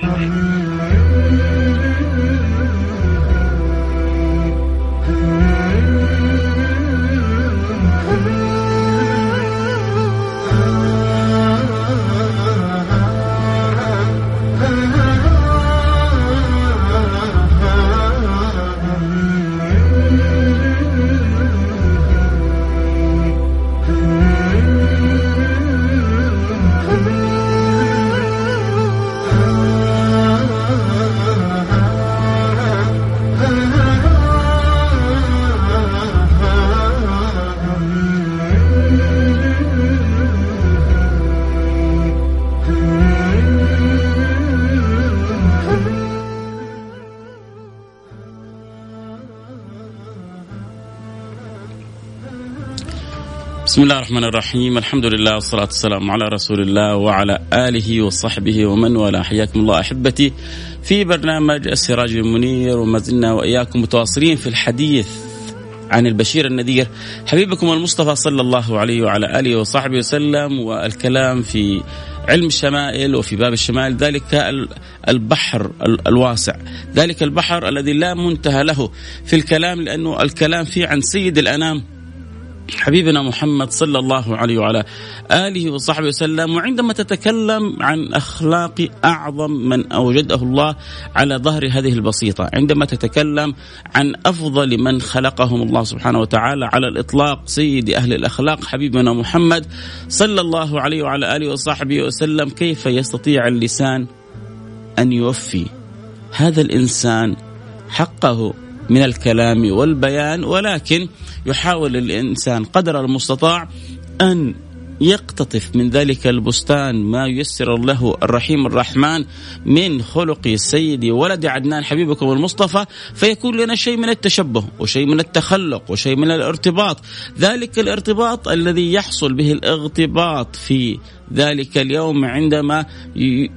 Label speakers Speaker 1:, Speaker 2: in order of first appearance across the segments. Speaker 1: Mm-hmm. بسم الله الرحمن الرحيم الحمد لله والصلاة والسلام على رسول الله وعلى آله وصحبه ومن والاه حياكم الله أحبتي في برنامج السراج المنير وما زلنا وإياكم متواصلين في الحديث عن البشير النذير حبيبكم المصطفى صلى الله عليه وعلى آله وصحبه وسلم والكلام في علم الشمائل وفي باب الشمائل ذلك البحر الواسع ذلك البحر الذي لا منتهى له في الكلام لأنه الكلام فيه عن سيد الأنام حبيبنا محمد صلى الله عليه وعلى آله وصحبه وسلم وعندما تتكلم عن أخلاق أعظم من أوجده الله على ظهر هذه البسيطة عندما تتكلم عن أفضل من خلقهم الله سبحانه وتعالى على الإطلاق سيد أهل الأخلاق حبيبنا محمد صلى الله عليه وعلى آله وصحبه وسلم كيف يستطيع اللسان أن يوفي هذا الإنسان حقه من الكلام والبيان ولكن يحاول الانسان قدر المستطاع ان يقتطف من ذلك البستان ما ييسر له الرحيم الرحمن من خلق سيدي ولد عدنان حبيبكم المصطفى فيكون لنا شيء من التشبه وشيء من التخلق وشيء من الارتباط ذلك الارتباط الذي يحصل به الاغتباط في ذلك اليوم عندما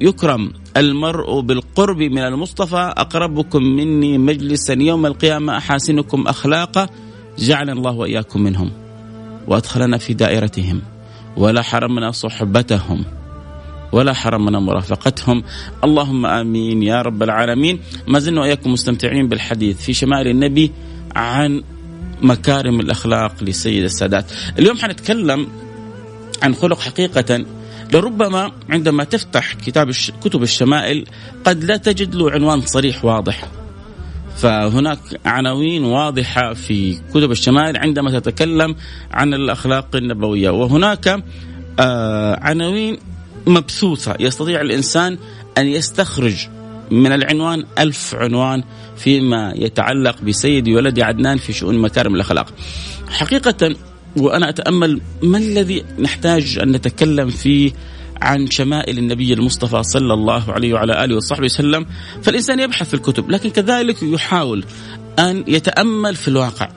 Speaker 1: يكرم المرء بالقرب من المصطفى اقربكم مني مجلسا يوم القيامه احاسنكم اخلاقا جعلنا الله واياكم منهم وادخلنا في دائرتهم ولا حرمنا صحبتهم ولا حرمنا مرافقتهم اللهم امين يا رب العالمين ما زلنا واياكم مستمتعين بالحديث في شمائل النبي عن مكارم الاخلاق لسيد السادات اليوم حنتكلم عن خلق حقيقه لربما عندما تفتح كتاب كتب الشمائل قد لا تجد له عنوان صريح واضح فهناك عناوين واضحة في كتب الشمائل عندما تتكلم عن الأخلاق النبوية وهناك آه، عناوين مبثوثة يستطيع الإنسان أن يستخرج من العنوان ألف عنوان فيما يتعلق بسيدي ولدي عدنان في شؤون مكارم الأخلاق حقيقة وأنا أتأمل ما الذي نحتاج أن نتكلم فيه عن شمائل النبي المصطفى صلى الله عليه وعلى اله وصحبه وسلم فالانسان يبحث في الكتب لكن كذلك يحاول ان يتامل في الواقع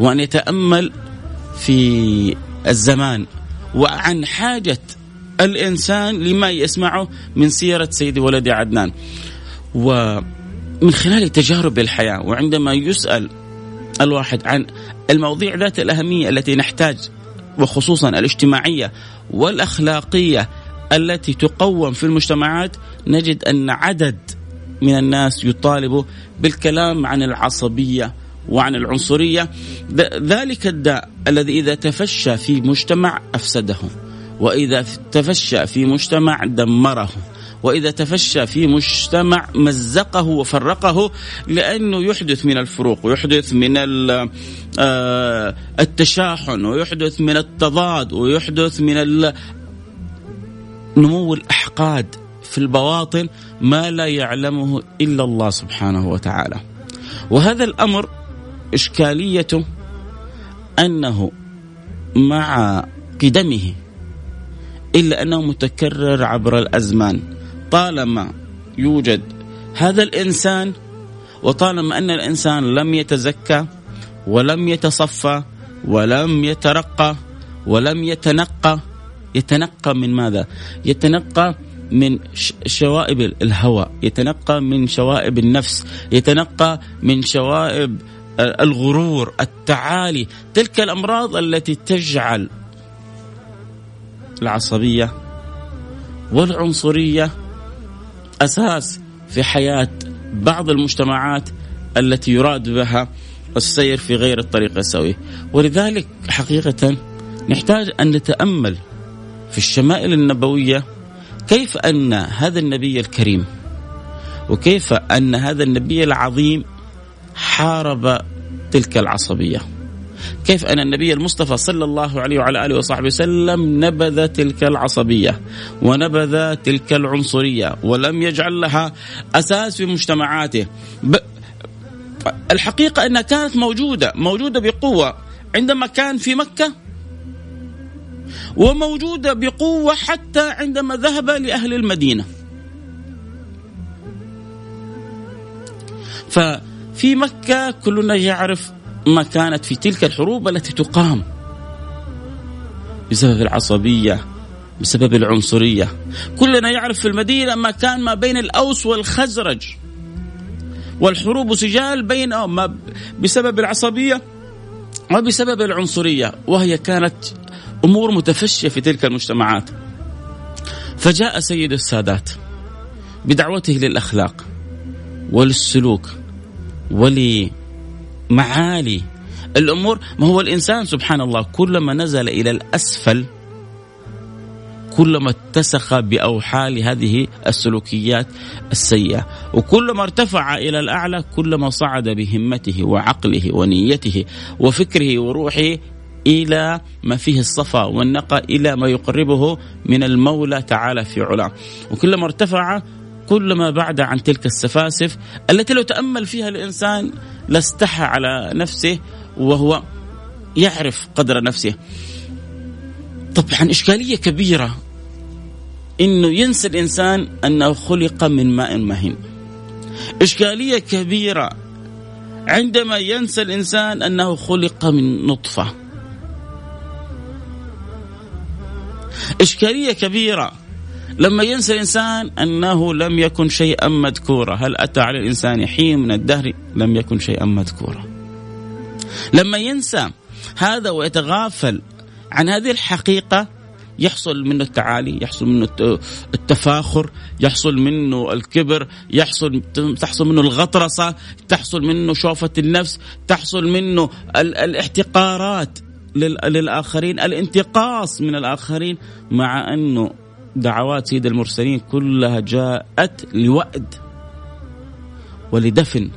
Speaker 1: وان يتامل في الزمان وعن حاجه الانسان لما يسمعه من سيره سيدي ولدي عدنان ومن خلال تجارب الحياه وعندما يسال الواحد عن المواضيع ذات الاهميه التي نحتاج وخصوصا الاجتماعيه والاخلاقيه التي تقوم في المجتمعات نجد ان عدد من الناس يطالبوا بالكلام عن العصبيه وعن العنصريه ذلك الداء الذي اذا تفشى في مجتمع افسده واذا تفشى في مجتمع دمره واذا تفشى في مجتمع مزقه وفرقه لانه يحدث من الفروق ويحدث من آه، التشاحن ويحدث من التضاد ويحدث من نمو الاحقاد في البواطن ما لا يعلمه الا الله سبحانه وتعالى. وهذا الامر اشكاليته انه مع قدمه الا انه متكرر عبر الازمان طالما يوجد هذا الانسان وطالما ان الانسان لم يتزكى ولم يتصفى ولم يترقى ولم يتنقى يتنقى من ماذا؟ يتنقى من شوائب الهوى، يتنقى من شوائب النفس، يتنقى من شوائب الغرور، التعالي، تلك الامراض التي تجعل العصبيه والعنصريه اساس في حياه بعض المجتمعات التي يراد بها السير في غير الطريق السوي ولذلك حقيقة نحتاج أن نتأمل في الشمائل النبوية كيف أن هذا النبي الكريم وكيف أن هذا النبي العظيم حارب تلك العصبية كيف أن النبي المصطفى صلى الله عليه وعلى آله وصحبه وسلم نبذ تلك العصبية ونبذ تلك العنصرية ولم يجعل لها أساس في مجتمعاته الحقيقة أنها كانت موجودة موجودة بقوة عندما كان في مكة وموجودة بقوة حتى عندما ذهب لأهل المدينة ففي مكة كلنا يعرف ما كانت في تلك الحروب التي تقام بسبب العصبية بسبب العنصرية كلنا يعرف في المدينة ما كان ما بين الأوس والخزرج والحروب سجال بين آه، ما بسبب العصبية وبسبب العنصرية وهي كانت أمور متفشية في تلك المجتمعات فجاء سيد السادات بدعوته للأخلاق وللسلوك ولمعالي الأمور ما هو الإنسان سبحان الله كلما نزل إلى الأسفل كلما اتسخ باوحال هذه السلوكيات السيئه وكلما ارتفع الى الاعلى كلما صعد بهمته وعقله ونيته وفكره وروحه الى ما فيه الصفا والنقى الى ما يقربه من المولى تعالى في علاه وكلما ارتفع كلما بعد عن تلك السفاسف التي لو تامل فيها الانسان لاستحى على نفسه وهو يعرف قدر نفسه طبعا اشكاليه كبيره انه ينسى الانسان انه خلق من ماء مهين. اشكاليه كبيره عندما ينسى الانسان انه خلق من نطفه. اشكاليه كبيره لما ينسى الانسان انه لم يكن شيئا مذكورا، هل اتى على الانسان حين من الدهر لم يكن شيئا مذكورا. لما ينسى هذا ويتغافل عن هذه الحقيقه يحصل منه التعالي يحصل منه التفاخر يحصل منه الكبر يحصل تحصل منه الغطرسة تحصل منه شوفة النفس تحصل منه ال- الاحتقارات للآخرين الانتقاص من الآخرين مع أنه دعوات سيد المرسلين كلها جاءت لوأد ولدفن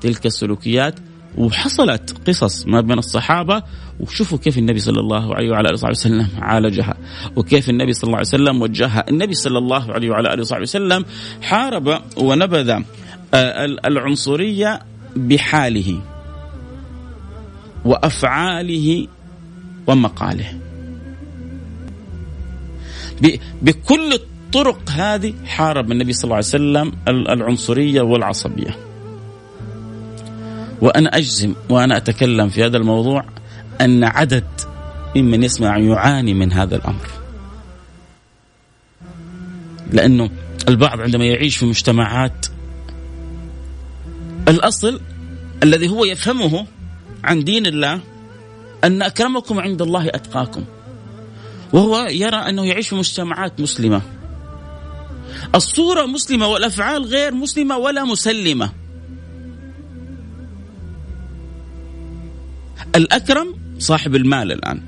Speaker 1: تلك السلوكيات وحصلت قصص ما بين الصحابه وشوفوا كيف النبي صلى الله عليه وعلى اله وصحبه وسلم عالجها وكيف النبي صلى الله عليه وسلم وجهها النبي صلى الله عليه وعلى اله وصحبه وسلم حارب ونبذ آه، العنصريه بحاله وافعاله ومقاله بكل الطرق هذه حارب النبي صلى الله عليه وسلم العنصريه والعصبيه وأنا أجزم وأنا أتكلم في هذا الموضوع أن عدد ممن يسمع يعاني من هذا الأمر لأنه البعض عندما يعيش في مجتمعات الأصل الذي هو يفهمه عن دين الله أن أكرمكم عند الله أتقاكم وهو يرى أنه يعيش في مجتمعات مسلمة الصورة مسلمة والأفعال غير مسلمة ولا مسلمة الأكرم صاحب المال الآن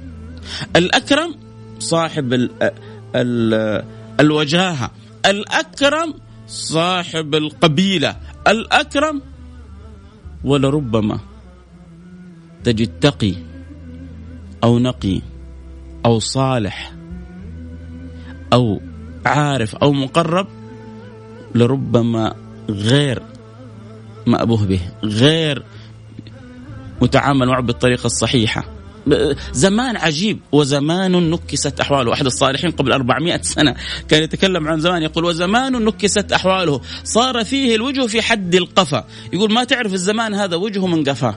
Speaker 1: الأكرم صاحب الـ الـ الوجاهة الأكرم صاحب القبيلة الأكرم ولربما تجد تقي أو نقي أو صالح أو عارف أو مقرب لربما غير مأبوه به غير وتعامل معه بالطريقة الصحيحة زمان عجيب وزمان نكست أحواله أحد الصالحين قبل 400 سنة كان يتكلم عن زمان يقول وزمان نكست أحواله صار فيه الوجه في حد القفا يقول ما تعرف الزمان هذا وجهه من قفا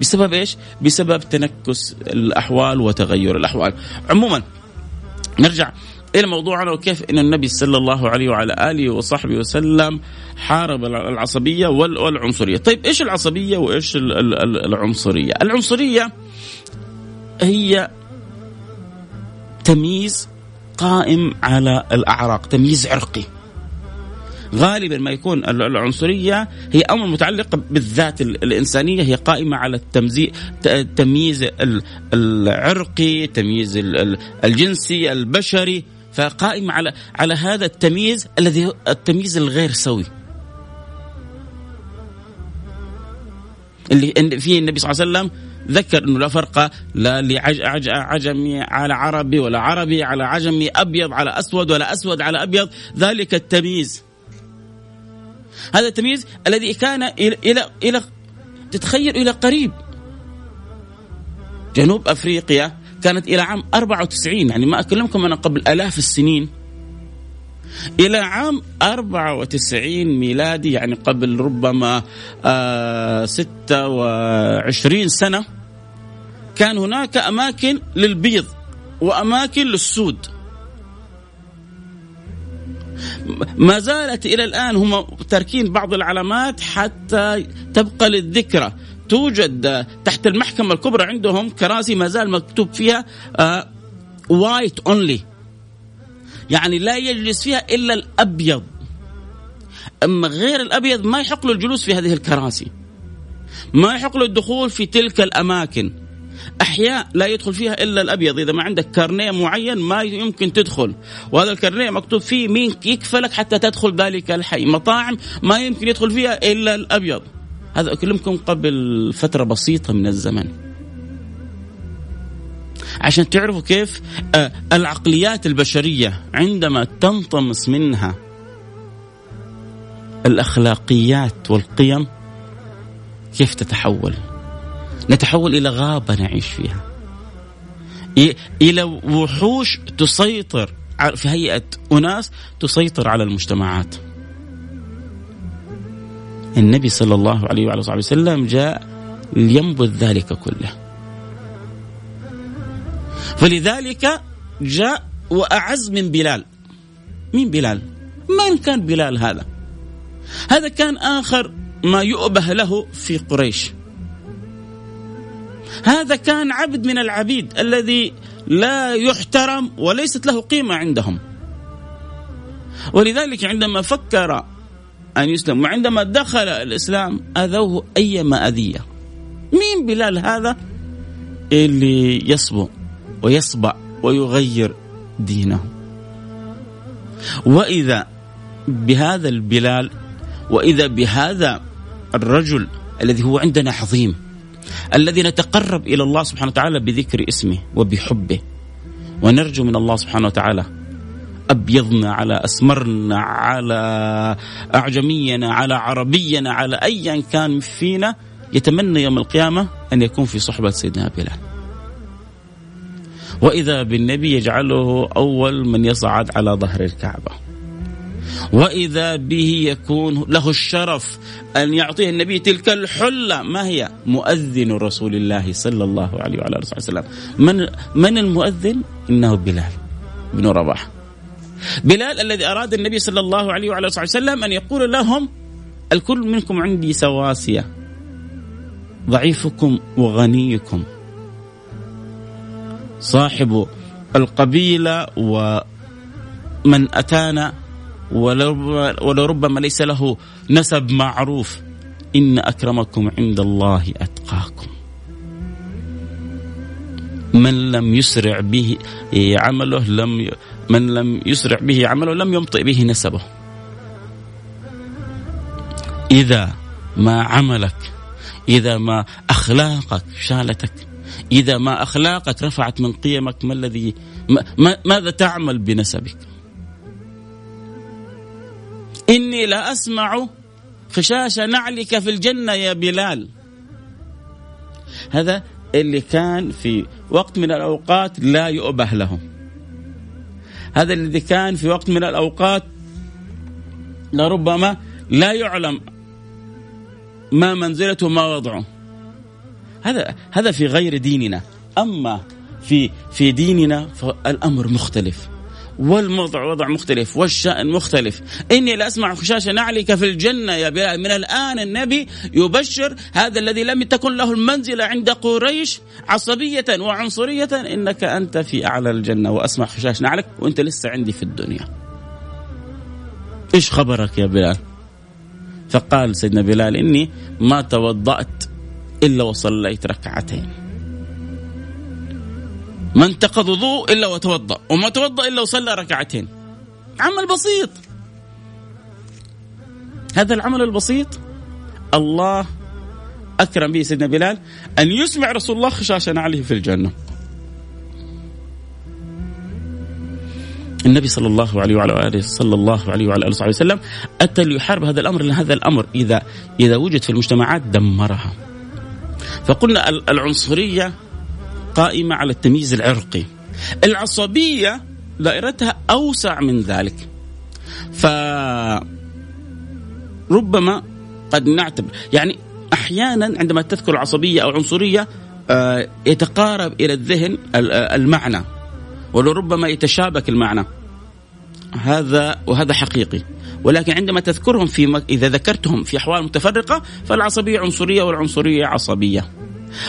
Speaker 1: بسبب ايش؟ بسبب تنكس الاحوال وتغير الاحوال. عموما نرجع إيه الى موضوعنا وكيف ان النبي صلى الله عليه وعلى اله وصحبه وسلم حارب العصبيه والعنصريه، طيب ايش العصبيه وايش العنصريه؟ العنصريه هي تمييز قائم على الاعراق، تمييز عرقي. غالبا ما يكون العنصريه هي امر متعلق بالذات الانسانيه هي قائمه على التمييز العرقي، التمييز الجنسي، البشري، فقائم على على هذا التمييز الذي التمييز الغير سوي اللي في النبي صلى الله عليه وسلم ذكر انه لا فرق لا لعجمي على عربي ولا عربي على عجمي ابيض على اسود ولا اسود على ابيض ذلك التمييز هذا التمييز الذي كان الى الى, إلى تتخيل الى قريب جنوب افريقيا كانت إلى عام 94 يعني ما أكلمكم أنا قبل آلاف السنين إلى عام 94 ميلادي يعني قبل ربما آه 26 سنة كان هناك أماكن للبيض وأماكن للسود ما زالت إلى الآن هم تاركين بعض العلامات حتى تبقى للذكرى توجد تحت المحكمة الكبرى عندهم كراسي ما زال مكتوب فيها وايت آه، اونلي يعني لا يجلس فيها الا الابيض اما غير الابيض ما يحق له الجلوس في هذه الكراسي ما يحق له الدخول في تلك الاماكن احياء لا يدخل فيها الا الابيض اذا ما عندك كارنيه معين ما يمكن تدخل وهذا الكارنيه مكتوب فيه مين يكفلك حتى تدخل ذلك الحي مطاعم ما يمكن يدخل فيها الا الابيض هذا أكلمكم قبل فترة بسيطة من الزمن عشان تعرفوا كيف آه، العقليات البشرية عندما تنطمس منها الأخلاقيات والقيم كيف تتحول نتحول إلى غابة نعيش فيها إلى وحوش تسيطر في هيئة أناس تسيطر على المجتمعات النبي صلى الله عليه وعلى صحبه وسلم جاء لينبذ ذلك كله فلذلك جاء وأعز من بلال مين بلال من كان بلال هذا هذا كان آخر ما يؤبه له في قريش هذا كان عبد من العبيد الذي لا يحترم وليست له قيمة عندهم ولذلك عندما فكر أن يسلم وعندما دخل الإسلام أذوه أيما أذية مين بلال هذا اللي يصبو ويصبع ويغير دينه وإذا بهذا البلال وإذا بهذا الرجل الذي هو عندنا عظيم الذي نتقرب إلى الله سبحانه وتعالى بذكر اسمه وبحبه ونرجو من الله سبحانه وتعالى أبيضنا على أسمرنا على أعجمينا على عربينا على أيا كان فينا يتمنى يوم القيامة أن يكون في صحبة سيدنا بلال وإذا بالنبي يجعله أول من يصعد على ظهر الكعبة وإذا به يكون له الشرف أن يعطيه النبي تلك الحلة ما هي مؤذن رسول الله صلى الله عليه وعلى آله وسلم من من المؤذن إنه بلال بن رباح بلال الذي أراد النبي صلى الله عليه وعلى آله وسلم أن يقول لهم الكل منكم عندي سواسية ضعيفكم وغنيكم صاحب القبيلة ومن أتانا ولربما ليس له نسب معروف إن أكرمكم عند الله أتقاكم من لم يسرع به عمله لم من لم يسرع به عمله لم يمطئ به نسبه إذا ما عملك إذا ما أخلاقك شالتك إذا ما أخلاقك رفعت من قيمك ما الذي ما ماذا تعمل بنسبك إني لا أسمع خشاش نعلك في الجنة يا بلال هذا اللي كان في وقت من الأوقات لا يؤبه لهم هذا الذي كان في وقت من الأوقات لربما لا يعلم ما منزلته وما وضعه هذا هذا في غير ديننا أما في في ديننا فالأمر مختلف والموضع وضع مختلف والشأن مختلف إني لأسمع خشاش نعلك في الجنة يا بلال من الآن النبي يبشر هذا الذي لم تكن له المنزلة عند قريش عصبية وعنصرية إنك أنت في أعلى الجنة وأسمع خشاش نعلك وأنت لسه عندي في الدنيا إيش خبرك يا بلال فقال سيدنا بلال إني ما توضأت إلا وصليت ركعتين ما انتقض وضوء الا وتوضا وما توضا الا وصلى ركعتين عمل بسيط هذا العمل البسيط الله اكرم به سيدنا بلال ان يسمع رسول الله خشاش عليه في الجنه النبي صلى الله عليه وعلى اله صلى الله عليه وعلى اله وصحبه وسلم اتى ليحارب هذا الامر لان هذا الامر اذا اذا وجد في المجتمعات دمرها فقلنا العنصريه قائمة على التمييز العرقي العصبية دائرتها أوسع من ذلك فربما قد نعتبر يعني أحيانا عندما تذكر عصبية أو عنصرية آه، يتقارب إلى الذهن آه، المعنى ولربما يتشابك المعنى هذا وهذا حقيقي ولكن عندما تذكرهم في مك... اذا ذكرتهم في احوال متفرقه فالعصبيه عنصريه والعنصريه عصبيه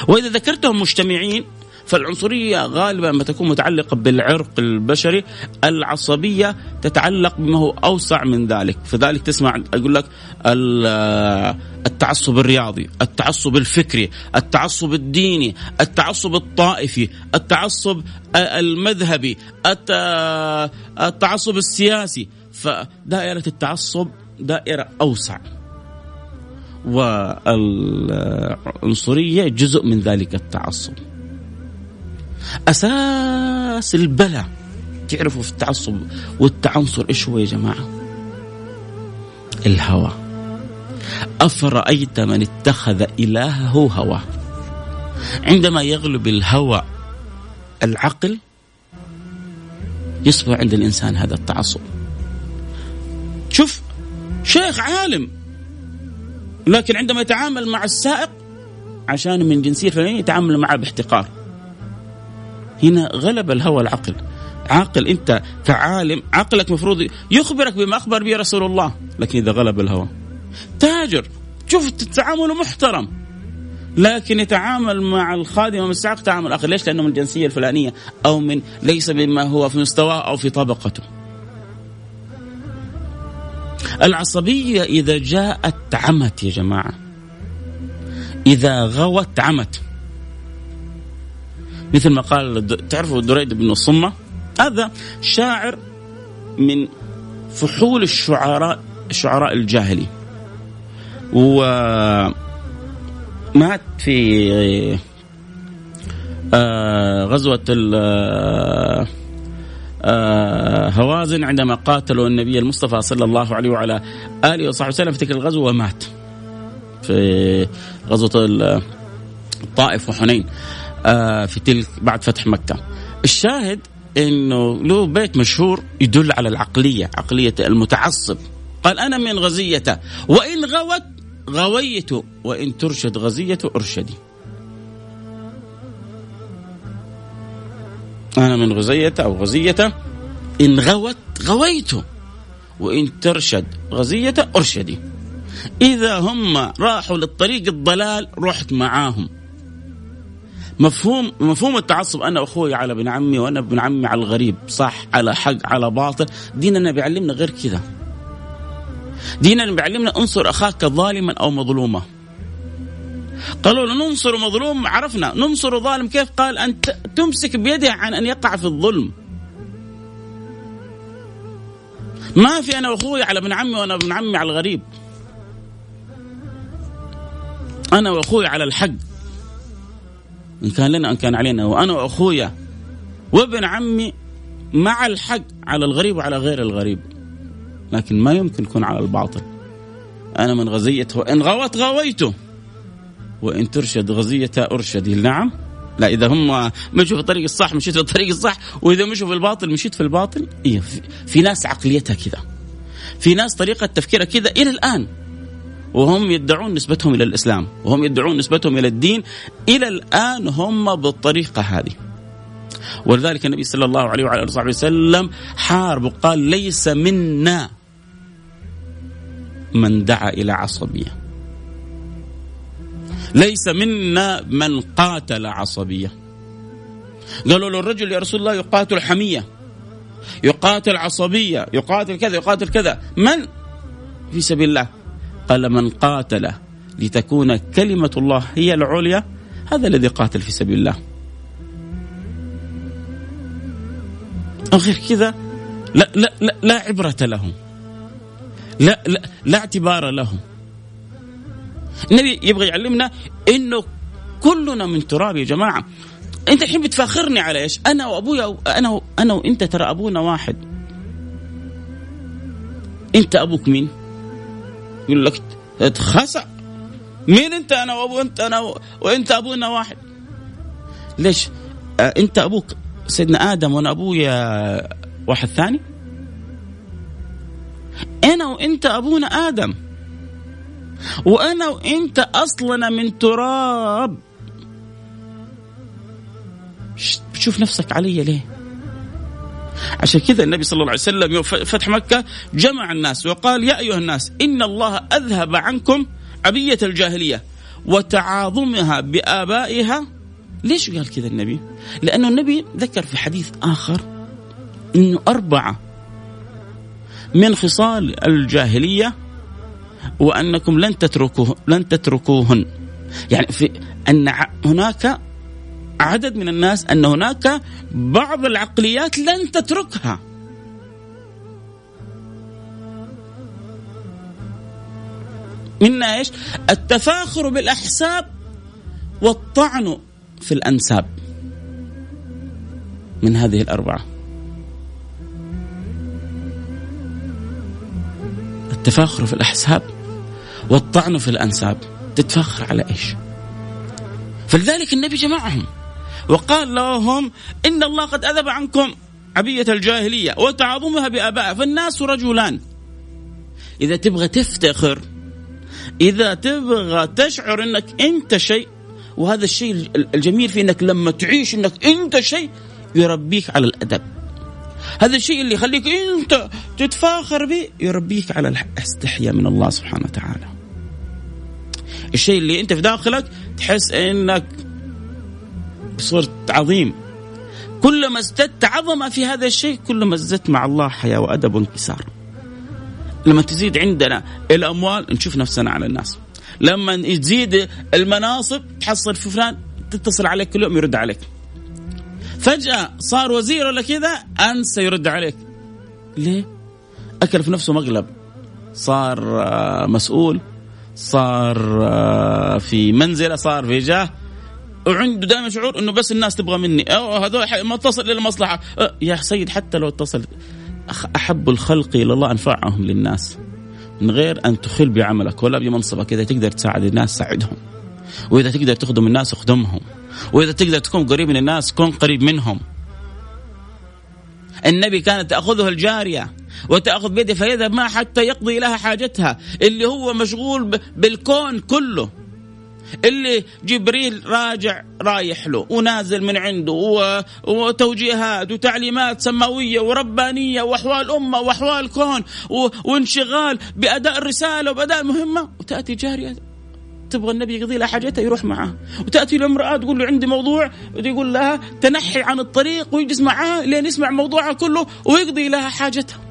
Speaker 1: واذا ذكرتهم مجتمعين فالعنصرية غالبا ما تكون متعلقة بالعرق البشري العصبية تتعلق بما هو أوسع من ذلك فذلك تسمع أقول لك التعصب الرياضي التعصب الفكري التعصب الديني التعصب الطائفي التعصب المذهبي التعصب السياسي فدائرة التعصب دائرة أوسع والعنصرية جزء من ذلك التعصب اساس البلاء تعرفوا في التعصب والتعنصر ايش هو يا جماعه؟ الهوى افرايت من اتخذ الهه هواه عندما يغلب الهوى العقل يصبح عند الانسان هذا التعصب شوف شيخ عالم لكن عندما يتعامل مع السائق عشان من جنسيه فلانيه يتعامل معه باحتقار هنا غلب الهوى العقل عاقل انت كعالم عقلك مفروض يخبرك بما اخبر به رسول الله لكن اذا غلب الهوى تاجر شوف تعامله محترم لكن يتعامل مع الخادم والمستحق تعامل اخر ليش لانه من الجنسيه الفلانيه او من ليس بما هو في مستواه او في طبقته العصبيه اذا جاءت عمت يا جماعه اذا غوت عمت مثل ما قال تعرفوا دريد بن الصمة هذا شاعر من فحول الشعراء الشعراء الجاهلي ومات في آه، غزوة آه، آه، هوازن عندما قاتلوا النبي المصطفى صلى الله عليه وعلى آله وصحبه وسلم في تلك الغزوة ومات في غزوة الطائف وحنين آه، في تلك بعد فتح مكة الشاهد انه له بيت مشهور يدل على العقليه، عقليه المتعصب. قال انا من غزيته وان غوت غويت وان ترشد غزيه ارشدي. انا من غزيته او غزيته ان غوت غويت وان ترشد غزيه ارشدي. اذا هم راحوا للطريق الضلال رحت معاهم. مفهوم مفهوم التعصب انا اخوي على ابن عمي وانا ابن عمي على الغريب صح على حق على باطل ديننا بيعلمنا غير كذا ديننا بيعلمنا انصر اخاك ظالما او مظلوما قالوا ننصر مظلوم عرفنا ننصر ظالم كيف قال أن تمسك بيده عن أن يقع في الظلم ما في أنا وأخوي على ابن عمي وأنا ابن عمي على الغريب أنا وأخوي على الحق إن كان لنا ان كان علينا وأنا وأخويا وابن عمي مع الحق على الغريب وعلى غير الغريب لكن ما يمكن يكون على الباطل أنا من غزيته وإن غوت غويته وإن ترشد غزية أرشد نعم لا إذا هم مشوا في الطريق الصح مشيت في الطريق الصح وإذا مشوا في الباطل مشيت في الباطل إيه في, في ناس عقليتها كذا في ناس طريقة تفكيرها كذا إلى الآن وهم يدعون نسبتهم الى الاسلام وهم يدعون نسبتهم الى الدين الى الان هم بالطريقه هذه ولذلك النبي صلى الله عليه وعلى اله عليه وسلم حارب وقال ليس منا من دعا الى عصبيه ليس منا من قاتل عصبيه قالوا له الرجل يا رسول الله يقاتل حميه يقاتل عصبيه يقاتل كذا يقاتل كذا من في سبيل الله قال من قاتل لتكون كلمة الله هي العليا هذا الذي قاتل في سبيل الله غير كذا لا, لا, لا, لا عبرة لهم لا, لا, لا اعتبار لهم النبي يبغى يعلمنا انه كلنا من تراب يا جماعه انت الحين بتفاخرني على ايش؟ انا وابويا و... انا و... انا وانت ترى ابونا واحد. انت ابوك مين؟ يقول لك اتخسأ مين انت انا وابو انت انا و... وانت ابونا واحد ليش اه انت ابوك سيدنا ادم وانا ابويا واحد ثاني انا وانت ابونا ادم وانا وانت اصلنا من تراب شوف نفسك علي ليه عشان كذا النبي صلى الله عليه وسلم يوم فتح مكة جمع الناس وقال يا أيها الناس إن الله أذهب عنكم عبية الجاهلية وتعاظمها بآبائها ليش قال كذا النبي؟ لأنه النبي ذكر في حديث آخر أنه أربعة من خصال الجاهلية وأنكم لن تتركوه لن تتركوهن يعني في أن هناك عدد من الناس ان هناك بعض العقليات لن تتركها منا ايش؟ التفاخر بالاحساب والطعن في الانساب من هذه الاربعه التفاخر في الاحساب والطعن في الانساب تتفاخر على ايش؟ فلذلك النبي جمعهم وقال لهم إن الله قد أذب عنكم عبية الجاهلية وتعظمها بآبائها فالناس رجلان إذا تبغى تفتخر إذا تبغى تشعر أنك أنت شيء وهذا الشيء الجميل في أنك لما تعيش أنك أنت شيء يربيك على الأدب هذا الشيء اللي يخليك أنت تتفاخر به يربيك على الاستحياء من الله سبحانه وتعالى الشيء اللي أنت في داخلك تحس أنك صرت عظيم كلما ازددت عظمه في هذا الشيء كلما ازددت مع الله حياه وادب وانكسار لما تزيد عندنا الاموال نشوف نفسنا على الناس لما تزيد المناصب تحصل في فلان تتصل عليك كل يوم يرد عليك فجأة صار وزير ولا كذا أنسى يرد عليك ليه؟ أكل في نفسه مقلب صار آه، مسؤول صار آه، في منزله صار في جاه وعنده دائما شعور انه بس الناس تبغى مني او هذول ما اتصل للمصلحه أه، يا سيد حتى لو اتصل احب الخلق الى الله انفعهم للناس من غير ان تخل بعملك ولا بمنصبك اذا تقدر تساعد الناس ساعدهم واذا تقدر تخدم الناس اخدمهم واذا تقدر تكون قريب من الناس كن قريب منهم النبي كانت تاخذه الجاريه وتاخذ بيده فيذهب معها حتى يقضي لها حاجتها اللي هو مشغول بالكون كله اللي جبريل راجع رايح له ونازل من عنده وتوجيهات وتعليمات سماوية وربانية وأحوال أمة وأحوال كون وانشغال بأداء الرسالة وبأداء المهمة وتأتي جارية تبغى النبي يقضي لها حاجتها يروح معاه وتأتي الامرأة تقول له عندي موضوع يقول لها تنحي عن الطريق ويجلس معاه لين يسمع موضوعها كله ويقضي لها حاجتها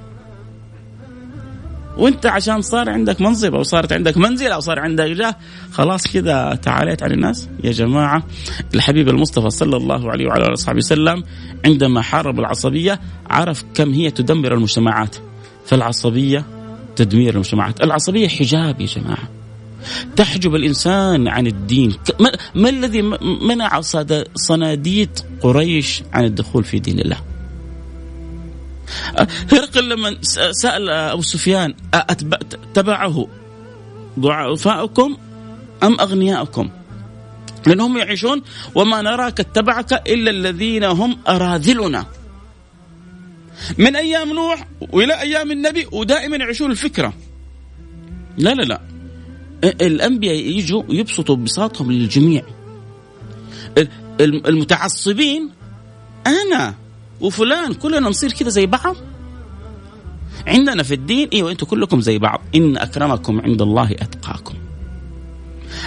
Speaker 1: وانت عشان صار عندك منصب او صارت عندك منزل او صار عندك جاه خلاص كذا تعاليت على الناس يا جماعه الحبيب المصطفى صلى الله عليه وعلى اله وصحبه وسلم عندما حارب العصبيه عرف كم هي تدمر المجتمعات فالعصبيه تدمير المجتمعات العصبيه حجاب يا جماعه تحجب الانسان عن الدين ما, ما الذي منع صناديد قريش عن الدخول في دين الله أه، هرقل لما سأل أبو سفيان تبعه ضعفاؤكم أم أغنياؤكم لأنهم يعيشون وما نراك اتبعك إلا الذين هم أراذلنا من أيام نوح وإلى أيام النبي ودائما يعيشون الفكرة لا لا لا الأنبياء يجوا يبسطوا بساطهم للجميع المتعصبين أنا وفلان كلنا نصير كذا زي بعض عندنا في الدين ايوه انتم كلكم زي بعض ان اكرمكم عند الله اتقاكم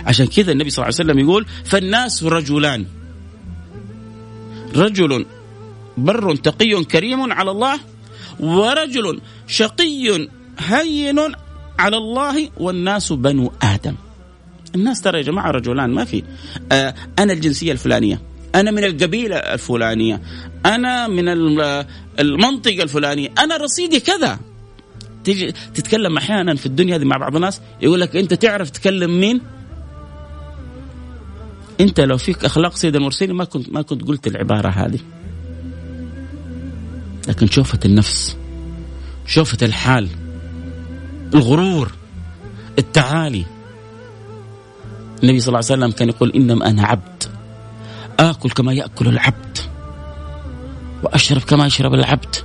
Speaker 1: عشان كذا النبي صلى الله عليه وسلم يقول فالناس رجلان رجل بر تقي كريم على الله ورجل شقي هين على الله والناس بنو ادم الناس ترى يا جماعه رجلان ما في آه انا الجنسيه الفلانيه أنا من القبيلة الفلانية أنا من المنطقة الفلانية أنا رصيدي كذا تجي تتكلم أحيانا في الدنيا هذه مع بعض الناس يقول لك أنت تعرف تكلم مين أنت لو فيك أخلاق سيد المرسلين ما كنت ما كنت قلت العبارة هذه لكن شوفة النفس شوفة الحال الغرور التعالي النبي صلى الله عليه وسلم كان يقول إنما أنا عبد آكل كما يأكل العبد وأشرب كما يشرب العبد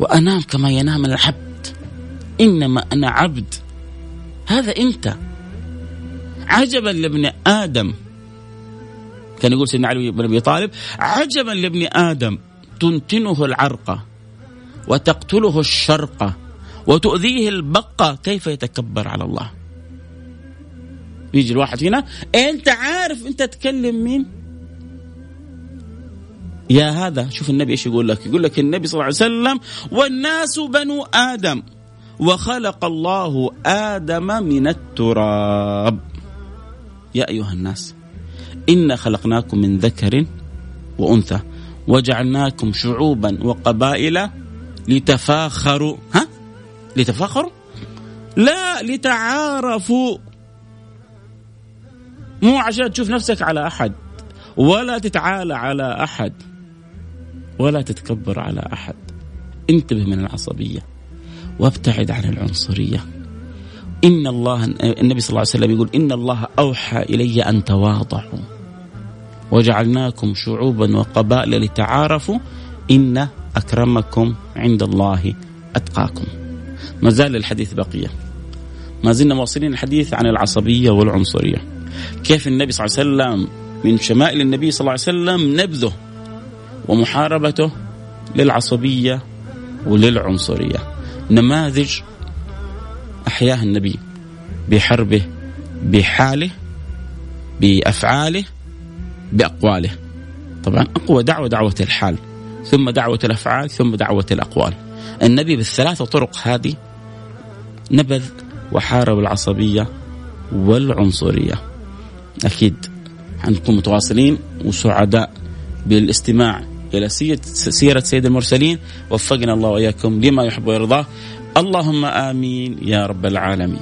Speaker 1: وأنام كما ينام العبد إنما أنا عبد هذا أنت عجبا لابن آدم كان يقول سيدنا علي بن أبي طالب عجبا لابن آدم تنتنه العرقة وتقتله الشرقة وتؤذيه البقة كيف يتكبر على الله يجي الواحد هنا إيه انت عارف انت تكلم مين يا هذا شوف النبي ايش يقول لك يقول لك النبي صلى الله عليه وسلم والناس بنو آدم وخلق الله آدم من التراب يا أيها الناس إنا خلقناكم من ذكر وأنثى وجعلناكم شعوبا وقبائل لتفاخروا ها لتفاخروا لا لتعارفوا مو عشان تشوف نفسك على أحد ولا تتعالى على أحد ولا تتكبر على احد انتبه من العصبيه وابتعد عن العنصريه ان الله النبي صلى الله عليه وسلم يقول ان الله اوحى الي ان تواضعوا وجعلناكم شعوبا وقبائل لتعارفوا ان اكرمكم عند الله اتقاكم ما زال الحديث بقيه ما زلنا واصلين الحديث عن العصبيه والعنصريه كيف النبي صلى الله عليه وسلم من شمائل النبي صلى الله عليه وسلم نبذه ومحاربته للعصبية وللعنصرية نماذج أحياها النبي بحربه بحاله بأفعاله بأقواله طبعا أقوى دعوة دعوة الحال ثم دعوة الأفعال ثم دعوة الأقوال النبي بالثلاثة طرق هذه نبذ وحارب العصبية والعنصرية أكيد حنكون متواصلين وسعداء بالاستماع إلى سيرة سيد المرسلين وفقنا الله وإياكم لما يحب ويرضاه اللهم آمين يا رب العالمين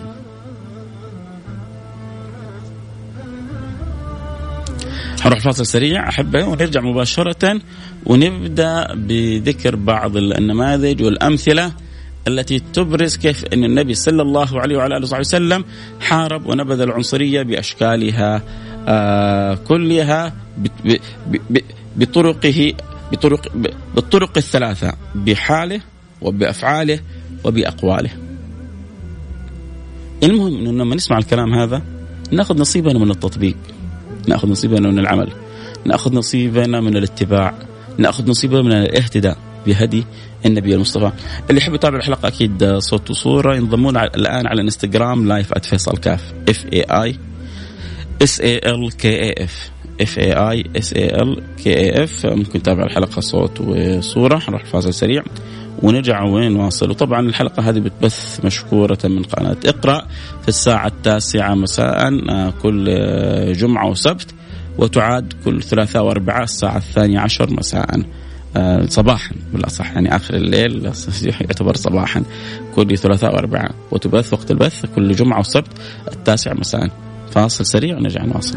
Speaker 1: نروح فاصل سريع أحبة ونرجع مباشرة ونبدأ بذكر بعض النماذج والأمثلة التي تبرز كيف أن النبي صلى الله عليه وعلى آله وصحبه وسلم حارب ونبذ العنصرية بأشكالها آه، كلها بطرقه بطرق بالطرق الثلاثة بحاله وبأفعاله وبأقواله المهم أنه لما نسمع الكلام هذا ناخذ نصيبنا من التطبيق ناخذ نصيبنا من العمل ناخذ نصيبنا من الاتباع ناخذ نصيبنا من الاهتداء بهدي النبي المصطفى اللي يحب يتابع الحلقة أكيد صوت وصورة ينضمون الآن على الانستغرام لايف @فيصل كاف اف اي اي S A L كي اي اف اف اي اي اس اي ال كي اي اف ممكن تتابع الحلقه صوت وصوره نروح فاصل سريع ونرجع وين واصل وطبعا الحلقه هذه بتبث مشكوره من قناه اقرا في الساعه التاسعه مساء آه، كل آه، جمعه وسبت وتعاد كل ثلاثاء واربعاء الساعه الثانيه عشر مساء آه، صباحا بالاصح يعني اخر الليل يعتبر صباحا كل ثلاثاء واربعاء وتبث وقت البث كل جمعه وسبت التاسعه مساء فاصل سريع ونرجع نواصل.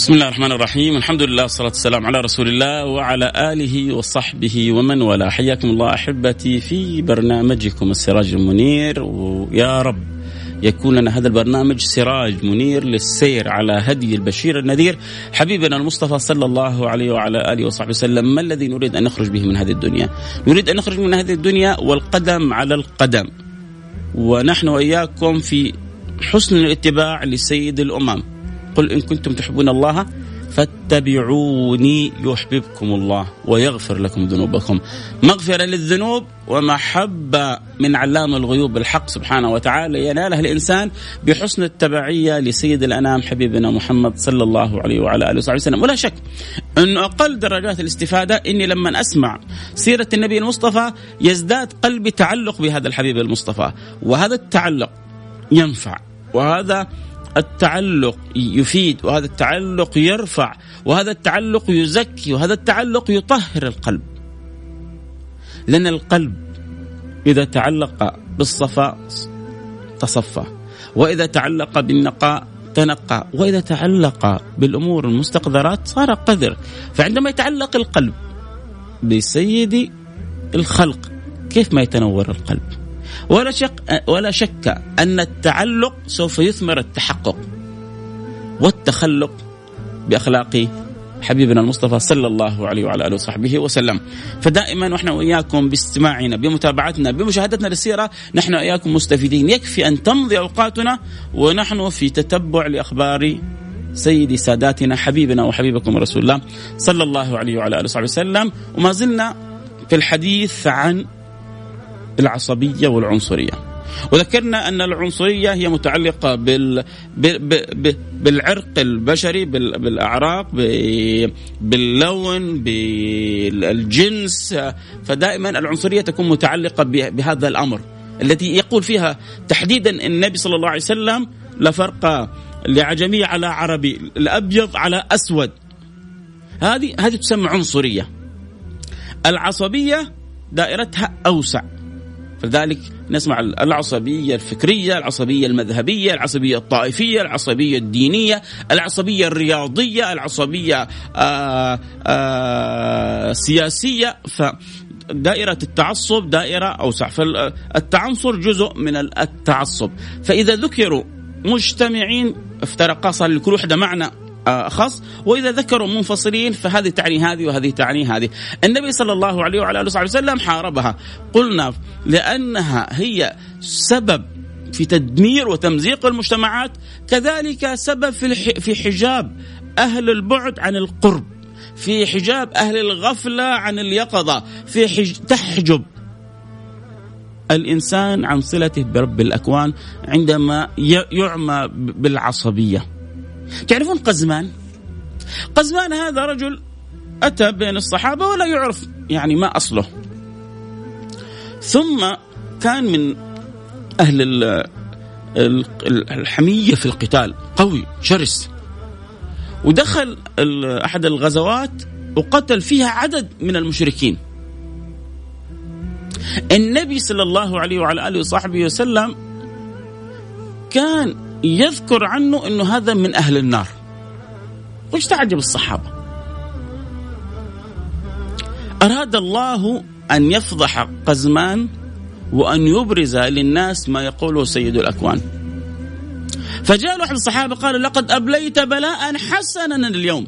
Speaker 1: بسم الله الرحمن الرحيم الحمد لله والصلاة والسلام على رسول الله وعلى آله وصحبه ومن والاه حياكم الله أحبتي في برنامجكم السراج المنير ويا رب يكون لنا هذا البرنامج سراج منير للسير على هدي البشير النذير حبيبنا المصطفى صلى الله عليه وعلى اله وصحبه وسلم ما الذي نريد ان نخرج به من هذه الدنيا؟ نريد ان نخرج من هذه الدنيا والقدم على القدم ونحن واياكم في حسن الاتباع لسيد الامم قل إن كنتم تحبون الله فاتبعوني يحببكم الله ويغفر لكم ذنوبكم مغفرة للذنوب ومحبة من علام الغيوب الحق سبحانه وتعالى ينالها الإنسان بحسن التبعية لسيد الأنام حبيبنا محمد صلى الله عليه وعلى آله وصحبه وسلم ولا شك أن أقل درجات الاستفادة إني لما أسمع سيرة النبي المصطفى يزداد قلبي تعلق بهذا الحبيب المصطفى وهذا التعلق ينفع وهذا التعلق يفيد وهذا التعلق يرفع وهذا التعلق يزكي وهذا التعلق يطهر القلب لأن القلب إذا تعلق بالصفاء تصفى وإذا تعلق بالنقاء تنقى وإذا تعلق بالأمور المستقذرات صار قذر فعندما يتعلق القلب بسيد الخلق كيف ما يتنور القلب ولا شك ولا شك ان التعلق سوف يثمر التحقق والتخلق باخلاق حبيبنا المصطفى صلى الله عليه وعلى اله وصحبه وسلم. فدائما ونحن واياكم باستماعنا بمتابعتنا بمشاهدتنا للسيره نحن واياكم مستفيدين، يكفي ان تمضي اوقاتنا ونحن في تتبع لاخبار سيدي ساداتنا حبيبنا وحبيبكم رسول الله صلى الله عليه وعلى اله وصحبه وسلم، وما زلنا في الحديث عن العصبيه والعنصريه. وذكرنا ان العنصريه هي متعلقه بال... بالعرق البشري بالاعراق باللون بالجنس فدائما العنصريه تكون متعلقه بهذا الامر التي يقول فيها تحديدا النبي صلى الله عليه وسلم لا فرق لعجمي على عربي الابيض على اسود هذه هذه تسمى عنصريه العصبيه دائرتها اوسع فلذلك نسمع العصبية الفكرية العصبية المذهبية العصبية الطائفية العصبية الدينية العصبية الرياضية العصبية آآ آه، آآ آه، السياسية ف دائرة التعصب دائرة أوسع فالتعنصر جزء من التعصب فإذا ذكروا مجتمعين افترقا صار لكل وحدة معنى آه، خاص واذا ذكروا منفصلين فهذه تعني هذه وهذه تعني هذه النبي صلى الله عليه وعلى اله وصحبه وسلم حاربها قلنا لانها هي سبب في تدمير وتمزيق المجتمعات كذلك سبب في في حجاب اهل البعد عن القرب في حجاب اهل الغفله عن اليقظه في حج تحجب الانسان عن صلته برب الاكوان عندما يعمى بالعصبيه تعرفون قزمان قزمان هذا رجل أتى بين الصحابة ولا يعرف يعني ما أصله ثم كان من أهل الحمية في القتال قوي شرس ودخل أحد الغزوات وقتل فيها عدد من المشركين النبي صلى الله عليه وعلى آله وصحبه وسلم كان يذكر عنه انه هذا من اهل النار وش تعجب الصحابه اراد الله ان يفضح قزمان وان يبرز للناس ما يقوله سيد الاكوان فجاء أحد الصحابه قال لقد ابليت بلاء حسنا اليوم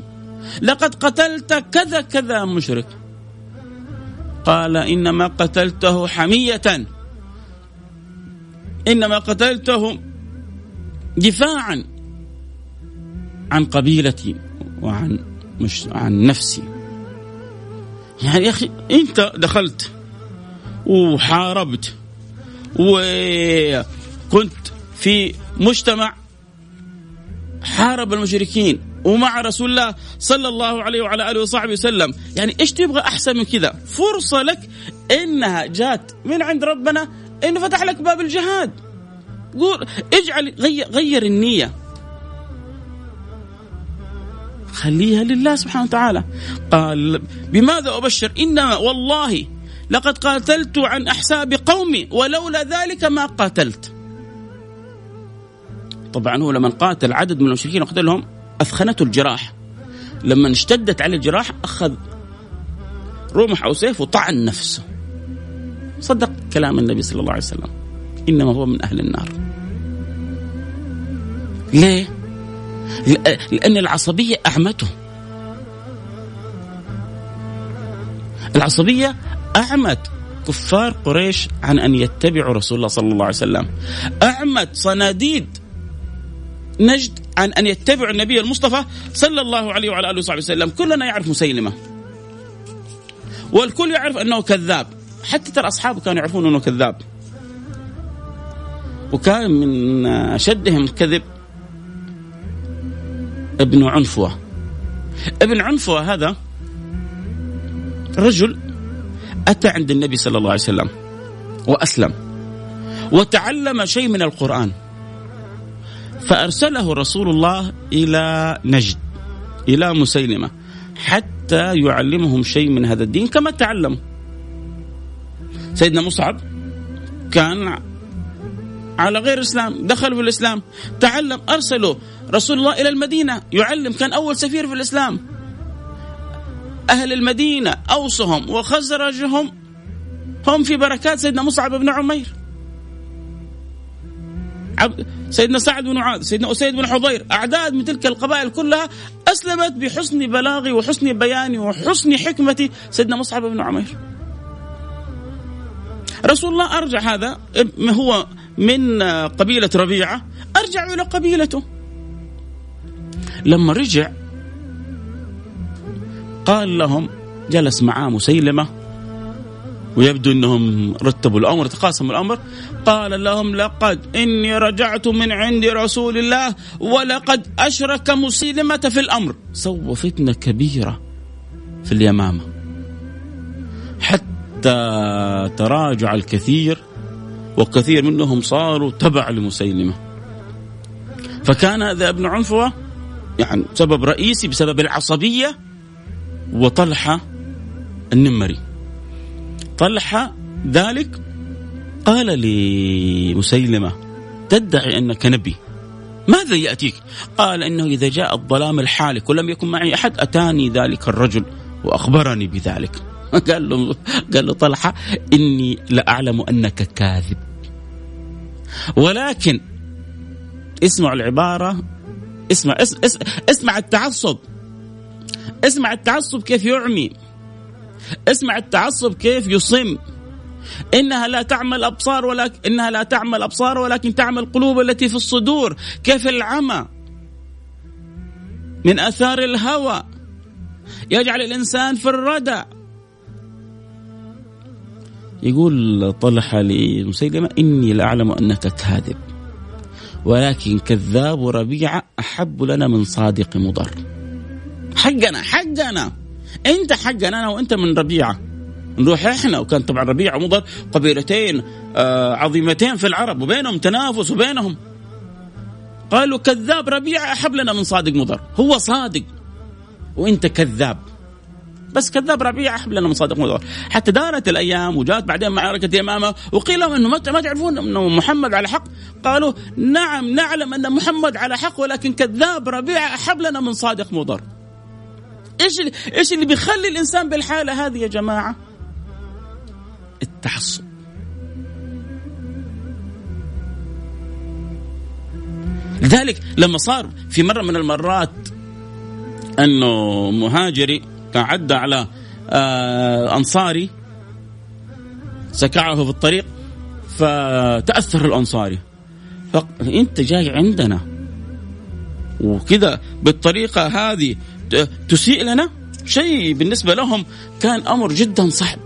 Speaker 1: لقد قتلت كذا كذا مشرك قال انما قتلته حميه انما قتلته دفاعا عن قبيلتي وعن مش عن نفسي يعني يا اخي انت دخلت وحاربت وكنت في مجتمع حارب المشركين ومع رسول الله صلى الله عليه وعلى اله وصحبه وسلم، يعني ايش تبغى احسن من كذا؟ فرصه لك انها جات من عند ربنا انه فتح لك باب الجهاد. قول اجعل غير, غير النية خليها لله سبحانه وتعالى قال بماذا أبشر إنما والله لقد قاتلت عن أحساب قومي ولولا ذلك ما قاتلت طبعا هو لما قاتل عدد من المشركين وقتلهم أثخنته الجراح لما اشتدت عليه الجراح أخذ رمح أو سيف وطعن نفسه صدق كلام النبي صلى الله عليه وسلم انما هو من اهل النار. ليه؟ لان العصبيه اعمته. العصبيه اعمت كفار قريش عن ان يتبعوا رسول الله صلى الله عليه وسلم. اعمت صناديد نجد عن ان يتبعوا النبي المصطفى صلى الله عليه وعلى اله وصحبه وسلم، كلنا يعرف مسيلمه. والكل يعرف انه كذاب، حتى ترى اصحابه كانوا يعرفون انه كذاب. وكان من أشدهم كذب ابن عنفوة ابن عنفوة هذا رجل أتى عند النبي صلى الله عليه وسلم وأسلم وتعلم شيء من القرآن فأرسله رسول الله إلى نجد إلى مسيلمة حتى يعلمهم شيء من هذا الدين كما تعلموا سيدنا مصعب كان على غير الاسلام دخلوا في الاسلام تعلم ارسلوا رسول الله الى المدينه يعلم كان اول سفير في الاسلام اهل المدينه أوصهم وخزرجهم هم في بركات سيدنا مصعب بن عمير عبد سيدنا سعد بن معاذ سيدنا أسيد بن حضير أعداد من تلك القبائل كلها أسلمت بحسن بلاغي وحسن بياني وحسن حكمتي سيدنا مصعب بن عمير رسول الله أرجع هذا هو من آه، قبيلة ربيعة أرجع إلى قبيلته لما رجع قال لهم جلس معاه مسيلمة ويبدو أنهم رتبوا الأمر تقاسموا الأمر قال لهم لقد إني رجعت من عند رسول الله ولقد أشرك مسيلمة في الأمر سوى فتنة كبيرة في اليمامة حتى تراجع الكثير وكثير منهم صاروا تبع لمسيلمة فكان هذا ابن عنفوة يعني سبب رئيسي بسبب العصبية وطلحة النمري طلحة ذلك قال لمسيلمة تدعي أنك نبي ماذا يأتيك قال إنه إذا جاء الظلام الحالك ولم يكن معي أحد أتاني ذلك الرجل وأخبرني بذلك قال له قال له طلحه اني لاعلم انك كاذب ولكن اسمع العباره اسمع اسمع التعصب اسمع التعصب كيف يعمي اسمع التعصب كيف يصم انها لا تعمل ابصار ولكن انها لا تعمل ابصار ولكن تعمل قلوب التي في الصدور كيف العمى من اثار الهوى يجعل الانسان في الردى يقول طلحة لمسيلمة إني لأعلم أنك كاذب ولكن كذاب ربيعة أحب لنا من صادق مضر حقنا حقنا أنت حقنا أنا وأنت من ربيعة نروح احنا وكان طبعا ربيعة ومضر قبيلتين آه، عظيمتين في العرب وبينهم تنافس وبينهم قالوا كذاب ربيعة أحب لنا من صادق مضر هو صادق وأنت كذاب بس كذاب ربيعه حبل لنا من صادق مدور حتى دارت الايام وجاءت بعدين معركه يمامه وقيل لهم انه ما تعرفون انه محمد على حق قالوا نعم نعلم ان محمد على حق ولكن كذاب ربيعه احب لنا من صادق مضر ايش ايش اللي بيخلي الانسان بالحاله هذه يا جماعه التعصب لذلك لما صار في مره من المرات انه مهاجري تعدى عدى على آه، أنصاري سكعه في الطريق فتأثر الأنصاري فأنت جاي عندنا وكذا بالطريقة هذه تسيء لنا شيء بالنسبة لهم كان أمر جدا صعب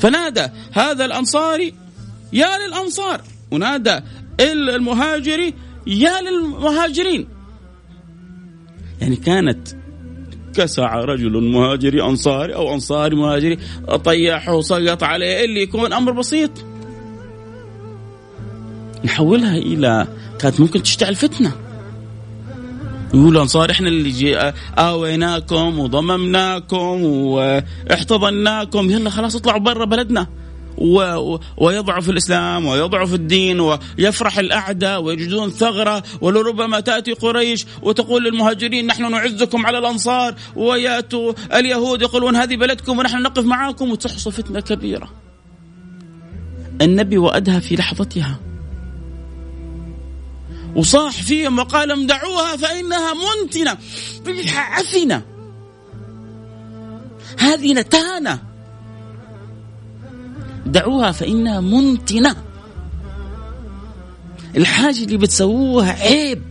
Speaker 1: فنادى هذا الأنصاري يا للأنصار ونادى المهاجري يا للمهاجرين يعني كانت كسع رجل مهاجري أنصاري أو أنصاري مهاجري طيحه وسقط عليه اللي يكون أمر بسيط نحولها إلى كانت ممكن تشتعل فتنة يقول أنصار إحنا اللي جي آويناكم وضممناكم واحتضناكم يلا خلاص اطلعوا برا بلدنا و ويضعف الإسلام ويضعف الدين ويفرح الأعداء ويجدون ثغرة ولربما تأتي قريش وتقول للمهاجرين نحن نعزكم على الأنصار ويأتوا اليهود يقولون هذه بلدكم ونحن نقف معاكم وتحصل فتنة كبيرة النبي وأدها في لحظتها وصاح فيهم وقال دعوها فإنها منتنة عفنة هذه نتانة دعوها فإنها منتنة الحاجة اللي بتسووها عيب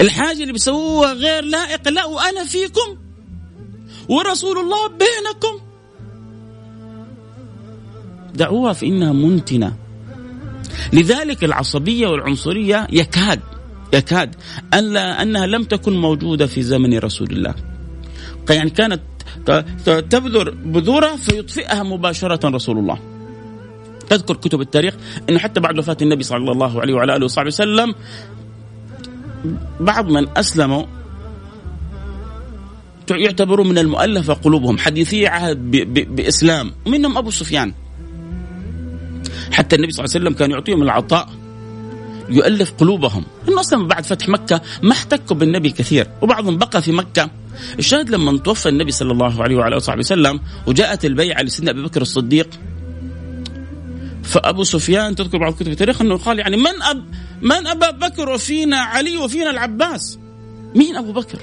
Speaker 1: الحاجة اللي بتسووها غير لائقة لا وأنا فيكم ورسول الله بينكم دعوها فإنها منتنة لذلك العصبية والعنصرية يكاد يكاد أن أنها لم تكن موجودة في زمن رسول الله يعني كانت تبذر بذورة فيطفئها مباشرة رسول الله تذكر كتب التاريخ أنه حتى بعد وفاة النبي صلى الله عليه وعلى آله وصحبه وسلم بعض من أسلموا يعتبروا من المؤلفة قلوبهم حديثي عهد بإسلام ومنهم أبو سفيان حتى النبي صلى الله عليه وسلم كان يعطيهم العطاء يؤلف قلوبهم هم أصلا بعد فتح مكة ما احتكوا بالنبي كثير وبعضهم بقى في مكة الشاهد لما توفى النبي صلى الله عليه وعلى وصحبه وسلم وجاءت البيعة لسيدنا أبي بكر الصديق فابو سفيان تذكر بعض كتب التاريخ انه قال يعني من اب من ابا بكر وفينا علي وفينا العباس مين ابو بكر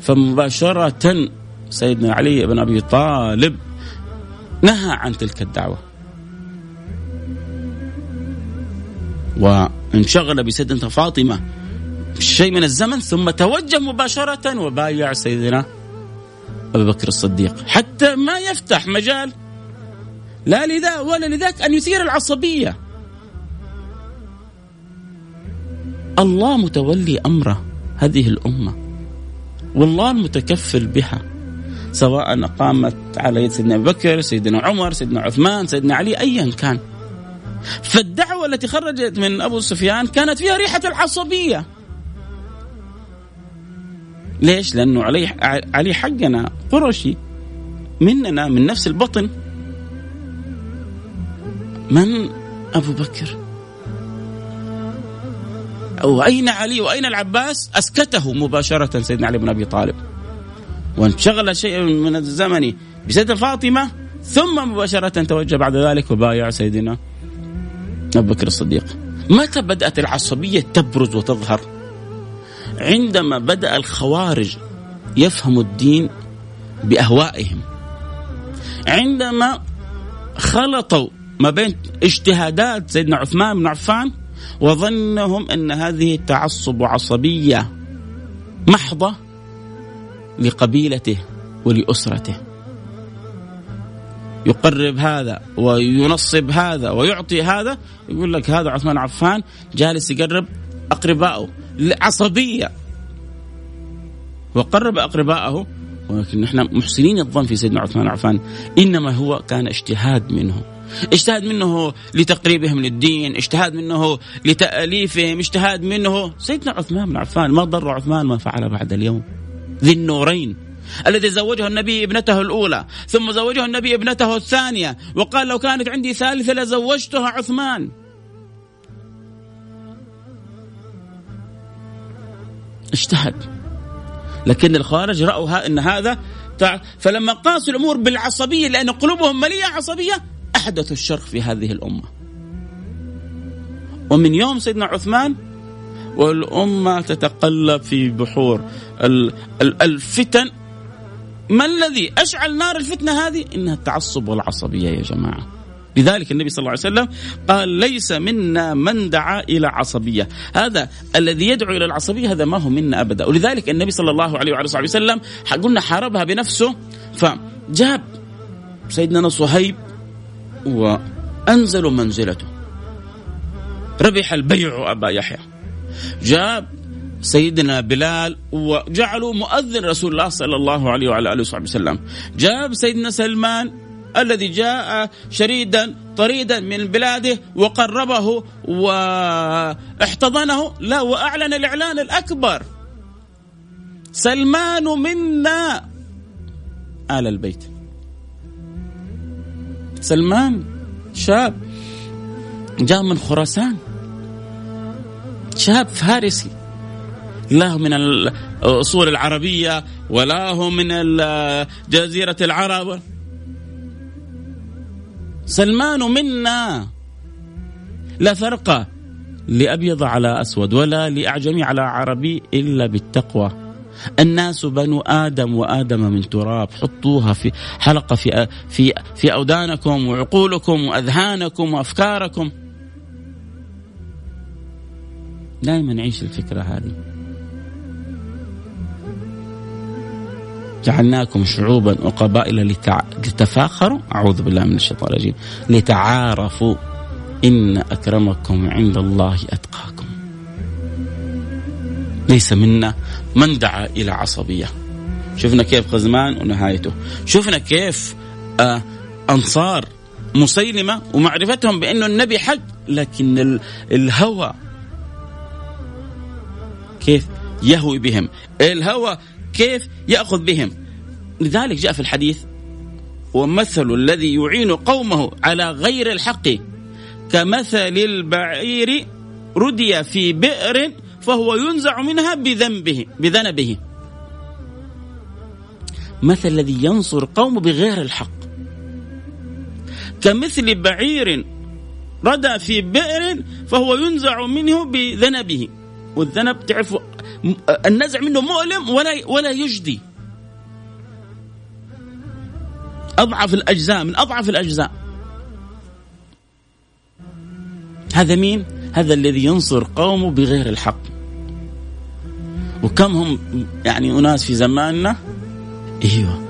Speaker 1: فمباشره سيدنا علي بن ابي طالب نهى عن تلك الدعوه وانشغل بسيدنا فاطمة شيء من الزمن ثم توجه مباشرة وبايع سيدنا أبو بكر الصديق حتى ما يفتح مجال لا لذا ولا لذاك أن يثير العصبية الله متولي أمره هذه الأمة والله المتكفل بها سواء قامت على يد سيدنا أبو بكر سيدنا عمر سيدنا عثمان سيدنا علي أيا كان فالدعوة التي خرجت من أبو سفيان كانت فيها ريحة العصبية ليش؟ لأنه علي, علي حقنا قرشي مننا من نفس البطن من أبو بكر وأين علي وأين العباس أسكته مباشرة سيدنا علي بن أبي طالب وانشغل شيء من الزمن بسيدة فاطمة ثم مباشرة توجه بعد ذلك وبايع سيدنا أبو بكر الصديق متى بدأت العصبية تبرز وتظهر عندما بدأ الخوارج يفهموا الدين بأهوائهم عندما خلطوا ما بين اجتهادات سيدنا عثمان بن عفان وظنهم أن هذه تعصب عصبية محضة لقبيلته ولأسرته يقرب هذا وينصب هذا ويعطي هذا يقول لك هذا عثمان عفان جالس يقرب أقربائه لعصبية وقرب أقربائه ولكن نحن محسنين الظن في سيدنا عثمان عفان إنما هو كان اجتهاد منه اجتهاد منه لتقريبهم للدين اجتهاد منه لتأليفهم اجتهاد منه سيدنا عثمان بن عفان ما ضر عثمان ما فعل بعد اليوم ذي النورين الذي زوجه النبي ابنته الأولى ثم زوجه النبي ابنته الثانية وقال لو كانت عندي ثالثة لزوجتها عثمان اجتهد لكن الخارج رأوا أن هذا فلما قاسوا الأمور بالعصبية لأن قلوبهم مليئة عصبية أحدثوا الشر في هذه الأمة ومن يوم سيدنا عثمان والأمة تتقلب في بحور الفتن ما الذي اشعل نار الفتنه هذه؟ انها التعصب والعصبيه يا جماعه. لذلك النبي صلى الله عليه وسلم قال ليس منا من دعا الى عصبيه، هذا الذي يدعو الى العصبيه هذا ما هو منا ابدا، ولذلك النبي صلى الله عليه وعلى صحبه وسلم قلنا حاربها بنفسه فجاب سيدنا صهيب وانزلوا منزلته. ربح البيع ابا يحيى. جاب سيدنا بلال وجعلوا مؤذن رسول الله صلى الله عليه وعلى اله وصحبه وسلم جاب سيدنا سلمان الذي جاء شريدا طريدا من بلاده وقربه واحتضنه لا واعلن الاعلان الاكبر سلمان منا ال البيت سلمان شاب جاء من خراسان شاب فارسي لا هم من الأصول العربية ولا هم من جزيرة العرب سلمان منا لا فرق لأبيض على أسود ولا لأعجمي على عربي إلا بالتقوى الناس بنو آدم وآدم من تراب حطوها في حلقة في, في, في أودانكم وعقولكم وأذهانكم وأفكاركم دائما عيش الفكرة هذه جعلناكم شعوبا وقبائل لتع... لتفاخروا أعوذ بالله من الشيطان الرجيم لتعارفوا إن أكرمكم عند الله أتقاكم ليس منا من دعا إلى عصبية شفنا كيف غزمان ونهايته شفنا كيف آه أنصار مسيلمة ومعرفتهم بأنه النبي حق لكن الهوى كيف يهوي بهم الهوى كيف ياخذ بهم لذلك جاء في الحديث ومثل الذي يعين قومه على غير الحق كمثل البعير ردي في بئر فهو ينزع منها بذنبه بذنبه مثل الذي ينصر قومه بغير الحق كمثل بعير ردى في بئر فهو ينزع منه بذنبه والذنب تعرفوا النزع منه مؤلم ولا ولا يجدي اضعف الاجزاء من اضعف الاجزاء هذا مين هذا الذي ينصر قومه بغير الحق وكم هم يعني اناس في زماننا ايوه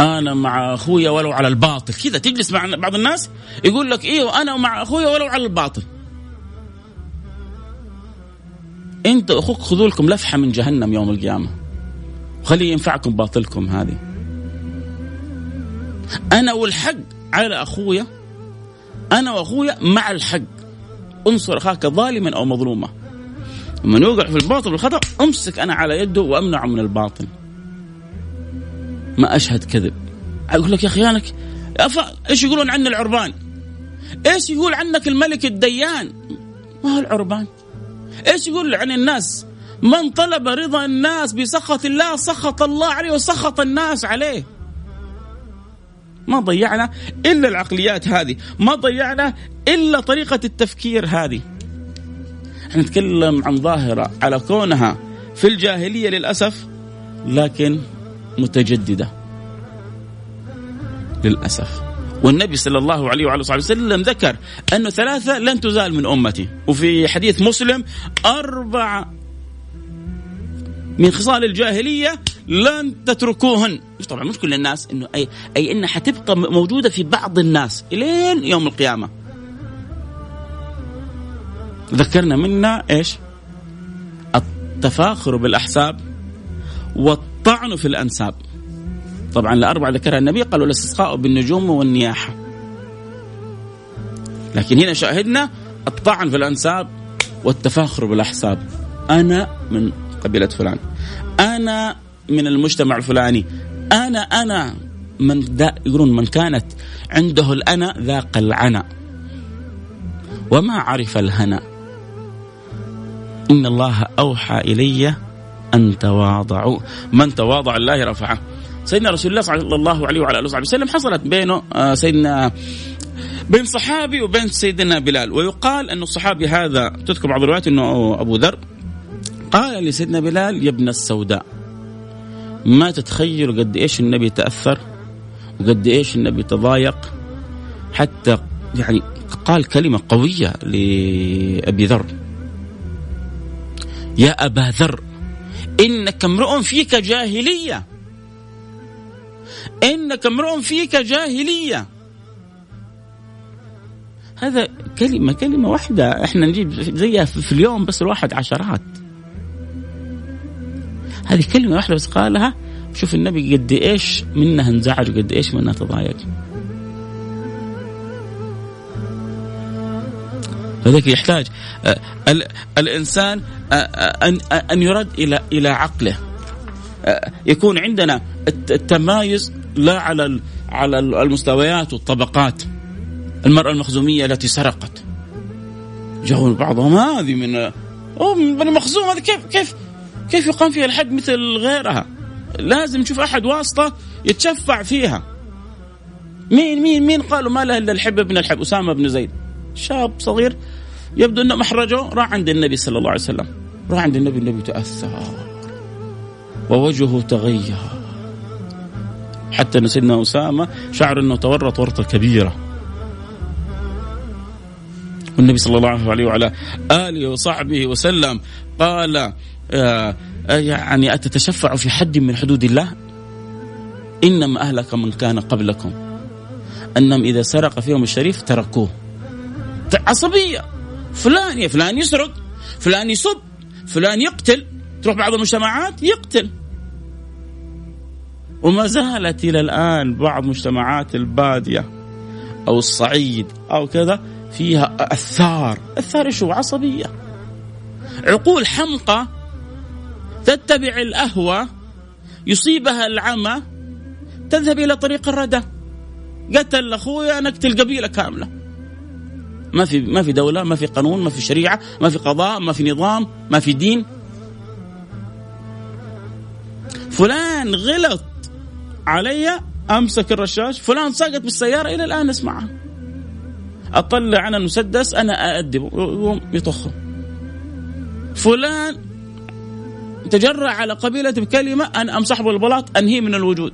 Speaker 1: انا مع اخويا ولو على الباطل كذا تجلس مع بعض الناس يقول لك ايوه انا مع اخويا ولو على الباطل انت واخوك خذوا لكم لفحه من جهنم يوم القيامه وخليه ينفعكم باطلكم هذه انا والحق على اخويا انا واخويا مع الحق انصر اخاك ظالما او مظلوما لما يوقع في الباطل والخطا امسك انا على يده وامنعه من الباطل ما اشهد كذب اقول لك يا أفا ايش يقولون عن العربان ايش يقول عنك الملك الديان ما هو العربان ايش يقول عن الناس من طلب رضا الناس بسخط الله سخط الله عليه وسخط الناس عليه ما ضيعنا الا العقليات هذه ما ضيعنا الا طريقه التفكير هذه احنا نتكلم عن ظاهره على كونها في الجاهليه للاسف لكن متجدده للاسف والنبي صلى الله عليه وعلى وصحبه وسلم ذكر أن ثلاثة لن تزال من أمتي وفي حديث مسلم أربع من خصال الجاهلية لن تتركوهن طبعا مش كل الناس انه اي اي انها حتبقى موجوده في بعض الناس الين يوم القيامه ذكرنا منا ايش التفاخر بالاحساب والطعن في الانساب طبعا الأربعة ذكرها النبي قالوا الاستسقاء بالنجوم والنياحة لكن هنا شاهدنا الطعن في الأنساب والتفاخر بالأحساب أنا من قبيلة فلان أنا من المجتمع الفلاني أنا أنا من دا يقولون من كانت عنده الأنا ذاق العنا وما عرف الهنا إن الله أوحى إلي أن تواضعوا من تواضع الله رفعه سيدنا رسول الله صلى الله عليه وعلى اله وصحبه وسلم حصلت بينه آه، سيدنا بين صحابي وبين سيدنا بلال ويقال أن الصحابي هذا تذكر بعض الروايات أنه أبو ذر قال لسيدنا بلال يا ابن السوداء ما تتخيل قد إيش النبي تأثر وقد إيش النبي تضايق حتى يعني قال كلمة قوية لأبي ذر يا أبا ذر إنك امرؤ فيك جاهلية انك امرؤ فيك جاهليه هذا كلمه كلمه واحده احنا نجيب زيها في اليوم بس الواحد عشرات هذه كلمه واحده بس قالها شوف النبي قد ايش منها انزعج وقد ايش منها تضايق فذلك يحتاج آه، الانسان آه، آه، ان ان يرد الى الى عقله يكون عندنا التمايز لا على على المستويات والطبقات المرأة المخزومية التي سرقت جاءوا بعضهم هذه من أم بني مخزوم هذا كيف كيف كيف يقام فيها الحد مثل غيرها لازم نشوف أحد واسطة يتشفع فيها مين مين مين قالوا ما له إلا الحب ابن الحب أسامة بن زيد شاب صغير يبدو أنه محرجه راح عند النبي صلى الله عليه وسلم راح عند النبي النبي تأثر ووجهه تغير حتى أن سيدنا أسامة شعر أنه تورط ورطة كبيرة والنبي صلى الله عليه وعلى آله وصحبه وسلم قال آه،, آه يعني أتتشفع في حد من حدود الله إنما أهلك من كان قبلكم أنهم إذا سرق فيهم الشريف تركوه عصبية فلان يا فلان يسرق فلان يسب فلان يقتل تروح بعض المجتمعات يقتل وما زالت إلى الآن بعض مجتمعات البادية أو الصعيد أو كذا فيها أثار أثار شو عصبية عقول حمقى تتبع الأهوى يصيبها العمى تذهب إلى طريق الردى قتل أخويا نقتل قبيلة كاملة ما في ما في دولة ما في قانون ما في شريعة ما في قضاء ما في نظام ما في دين فلان غلط علي امسك الرشاش فلان ساقط بالسياره الى الان اسمعها اطلع انا المسدس انا اادبه يقوم يطخه فلان تجرع على قبيلته بكلمه انا امسحه البلاط انهيه من الوجود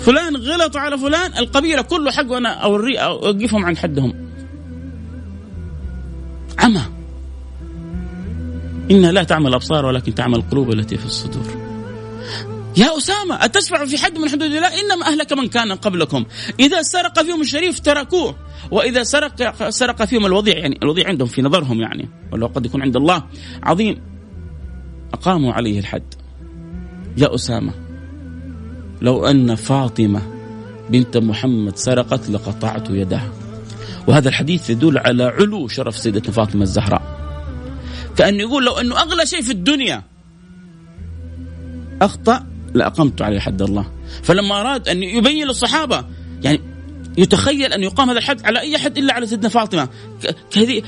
Speaker 1: فلان غلط على فلان القبيله كله حقه انا اوريه اوقفهم عن حدهم عمى إنها لا تعمل الأبصار ولكن تعمل القلوب التي في الصدور يا أسامة أتشفع في حد من حدود الله إنما أهلك من كان قبلكم إذا سرق فيهم الشريف تركوه وإذا سرق سرق فيهم الوضيع يعني الوضيع عندهم في نظرهم يعني ولو قد يكون عند الله عظيم أقاموا عليه الحد يا أسامة لو أن فاطمة بنت محمد سرقت لقطعت يدها وهذا الحديث يدل على علو شرف سيدتنا فاطمة الزهراء كأنه يقول لو أنه أغلى شيء في الدنيا أخطأ لأقمت عليه حد الله فلما أراد أن يبين للصحابة يعني يتخيل أن يقام هذا الحد على أي حد إلا على سيدنا فاطمة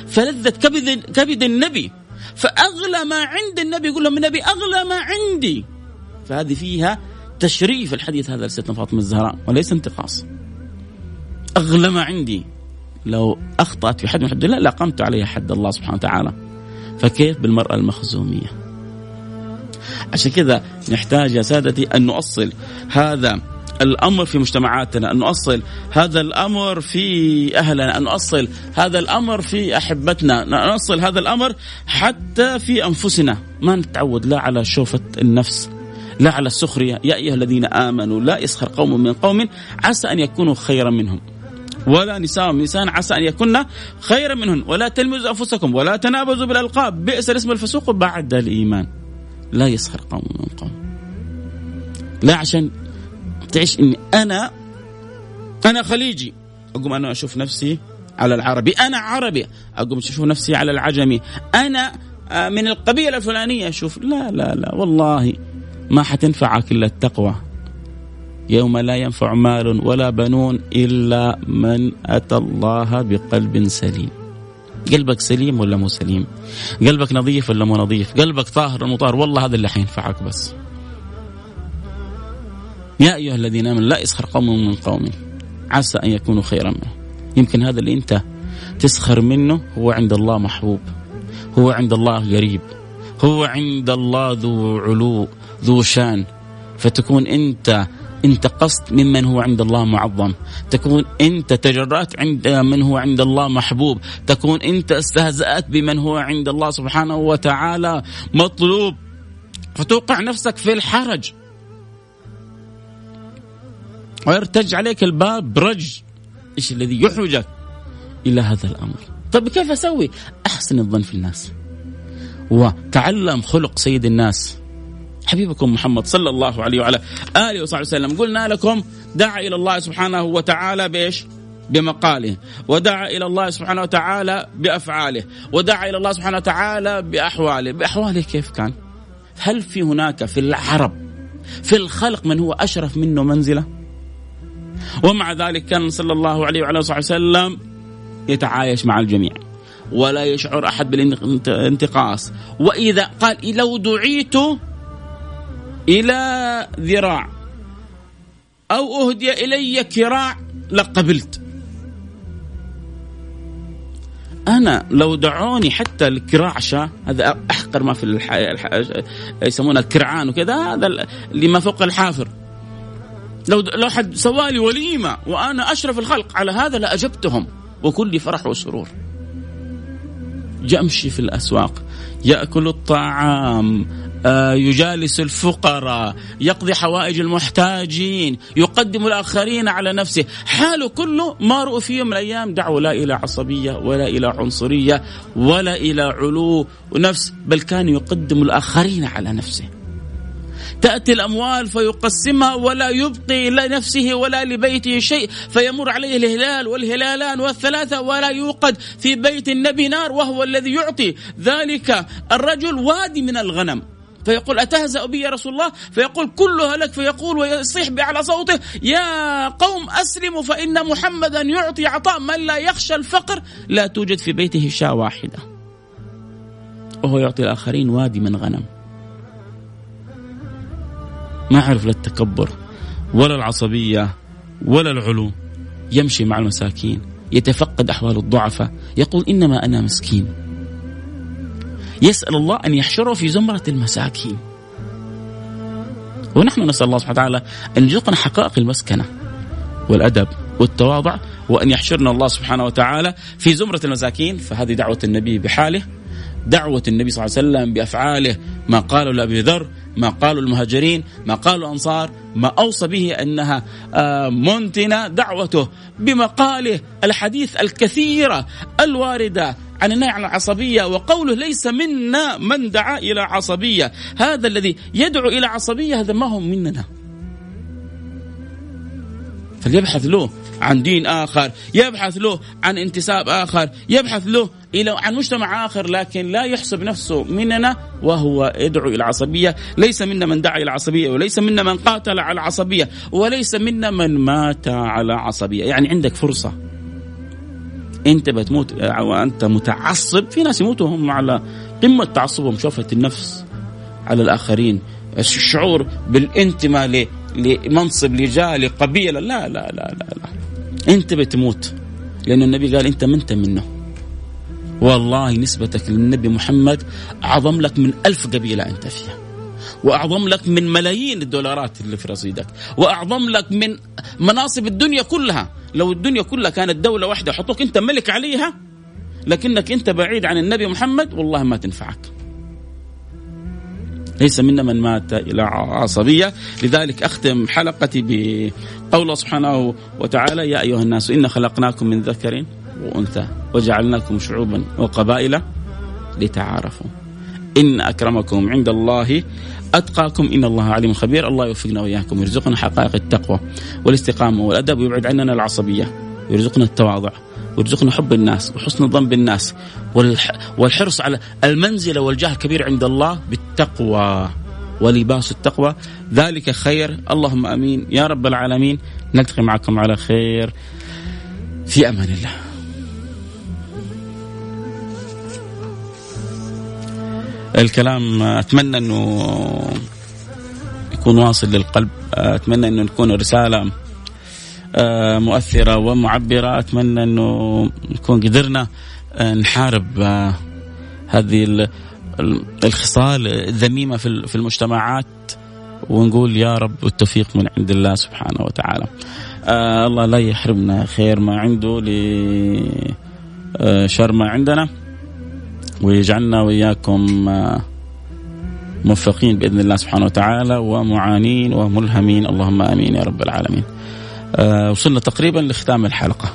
Speaker 1: فلذت كبد, كبد النبي فأغلى ما عند النبي يقول لهم النبي أغلى ما عندي فهذه فيها تشريف الحديث هذا لسيدنا فاطمة الزهراء وليس انتقاص أغلى ما عندي لو أخطأت في حد من حد الله لأقمت عليها حد الله سبحانه وتعالى فكيف بالمرأة المخزومية عشان كذا نحتاج يا سادتي أن نؤصل هذا الامر في مجتمعاتنا، ان نؤصل هذا الامر في اهلنا، ان نؤصل هذا الامر في احبتنا، ان نؤصل هذا الامر حتى في انفسنا، ما نتعود لا على شوفه النفس لا على السخريه، يا ايها الذين امنوا لا يسخر قوم من قوم عسى ان يكونوا خيرا منهم. ولا نساء نساء عسى ان يكن خيرا منهن، ولا تلمزوا انفسكم ولا تنابزوا بالالقاب، بئس الاسم الفسوق بعد الايمان. لا يسخر قوم من قوم لا عشان تعيش اني انا انا خليجي اقوم انا اشوف نفسي على العربي انا عربي اقوم اشوف نفسي على العجمي انا آه، من القبيله الفلانيه اشوف لا لا لا والله ما حتنفعك الا التقوى يوم لا ينفع مال ولا بنون الا من اتى الله بقلب سليم قلبك سليم ولا مو سليم قلبك نظيف ولا مو نظيف قلبك طاهر ولا مطهر والله هذا اللي حينفعك بس يا أيها الذين آمنوا لا يسخر قوم من قوم عسى أن يكونوا خيرا منه يمكن هذا اللي أنت تسخر منه هو عند الله محبوب هو عند الله قريب هو عند الله ذو علو ذو شان فتكون أنت انتقصت ممن هو عند الله معظم تكون انت تجرأت عند من هو عند الله محبوب تكون انت استهزأت بمن هو عند الله سبحانه وتعالى مطلوب فتوقع نفسك في الحرج ويرتج عليك الباب رج ايش الذي يحرجك الى هذا الامر طب كيف اسوي احسن الظن في الناس وتعلم خلق سيد الناس حبيبكم محمد صلى الله عليه وعلى آله وصحبه وسلم قلنا لكم دعا إلى الله سبحانه وتعالى بإيش بمقاله ودعا إلى الله سبحانه وتعالى بأفعاله ودعا إلى الله سبحانه وتعالى بأحواله بأحواله كيف كان هل في هناك في العرب في الخلق من هو أشرف منه منزلة ومع ذلك كان صلى الله عليه وعلى صحبه وسلم يتعايش مع الجميع ولا يشعر أحد بالانتقاص وإذا قال إيه لو دعيت إلى ذراع أو أهدي إلي كراع لقبلت أنا لو دعوني حتى الكراعشة هذا أحقر ما في الحياة الحي... يسمونه كرعان وكذا هذا اللي ما فوق الحافر لو لو حد سوالي وليمة وأنا أشرف الخلق على هذا لأجبتهم وكل فرح وسرور يمشي في الأسواق يأكل الطعام آه، يجالس الفقراء يقضي حوائج المحتاجين يقدم الآخرين على نفسه حاله كله ما رؤوا في يوم من الأيام دعوة لا إلى عصبية ولا إلى عنصرية ولا إلى علو نفس بل كان يقدم الآخرين على نفسه تأتي الأموال فيقسمها ولا يبقي لنفسه ولا لبيته شيء فيمر عليه الهلال والهلالان والثلاثة ولا يوقد في بيت النبي نار وهو الذي يعطي ذلك الرجل وادي من الغنم فيقول أتهزأ بي يا رسول الله فيقول كلها لك فيقول ويصيح بأعلى صوته يا قوم أسلموا فإن محمدا يعطي عطاء من لا يخشى الفقر لا توجد في بيته شاة واحدة وهو يعطي الآخرين وادي من غنم ما عرف لا التكبر ولا العصبية ولا العلو يمشي مع المساكين يتفقد أحوال الضعفاء يقول إنما أنا مسكين يسأل الله أن يحشره في زمرة المساكين ونحن نسأل الله سبحانه وتعالى أن يرزقنا حقائق المسكنة والأدب والتواضع وأن يحشرنا الله سبحانه وتعالى في زمرة المساكين فهذه دعوة النبي بحاله دعوة النبي صلى الله عليه وسلم بأفعاله ما قالوا لأبي ذر ما قالوا المهاجرين ما قالوا الأنصار ما أوصى به أنها آه، منتنة دعوته بمقاله الحديث الكثيرة الواردة عن النهي عن العصبية وقوله ليس منا من دعا إلى عصبية هذا الذي يدعو إلى عصبية هذا ما هو مننا فليبحث له عن دين آخر يبحث له عن انتساب آخر يبحث له إلى عن مجتمع آخر لكن لا يحسب نفسه مننا وهو يدعو إلى العصبية ليس منا من دعا إلى العصبية وليس منا من قاتل على العصبية وليس منا من مات على عصبية يعني عندك فرصة انت بتموت وانت متعصب في ناس يموتوا هم على قمه تعصبهم شوفه النفس على الاخرين الشعور بالانتماء لمنصب لجاه لقبيله لا لا لا لا لا انت بتموت لان النبي قال انت ما انت منه والله نسبتك للنبي محمد اعظم لك من ألف قبيله انت فيها واعظم لك من ملايين الدولارات اللي في رصيدك واعظم لك من مناصب الدنيا كلها لو الدنيا كلها كانت دولة واحدة حطوك أنت ملك عليها لكنك أنت بعيد عن النبي محمد والله ما تنفعك ليس منا من مات إلى عصبية لذلك أختم حلقتي بقول الله سبحانه وتعالى يا أيها الناس إنا خلقناكم من ذكر وأنثى وجعلناكم شعوبا وقبائل لتعارفوا إن أكرمكم عند الله أتقاكم إن الله عليم خبير الله يوفقنا وإياكم يرزقنا حقائق التقوى والاستقامة والأدب ويبعد عننا العصبية ويرزقنا التواضع ويرزقنا حب الناس وحسن الظن بالناس والحرص على المنزلة والجاه الكبير عند الله بالتقوى ولباس التقوى ذلك خير اللهم امين يا رب العالمين نلتقي معكم على خير في امان الله الكلام اتمنى انه يكون واصل للقلب اتمنى انه نكون رساله آه، مؤثره ومعبره اتمنى انه نكون قدرنا آه، نحارب آه، هذه الخصال الذميمه في المجتمعات ونقول يا رب التوفيق من عند الله سبحانه وتعالى آه الله لا يحرمنا خير ما عنده لشر ما عندنا ويجعلنا واياكم آه، موفقين باذن الله سبحانه وتعالى ومعانين وملهمين اللهم امين يا رب العالمين. آه، وصلنا تقريبا لختام الحلقه.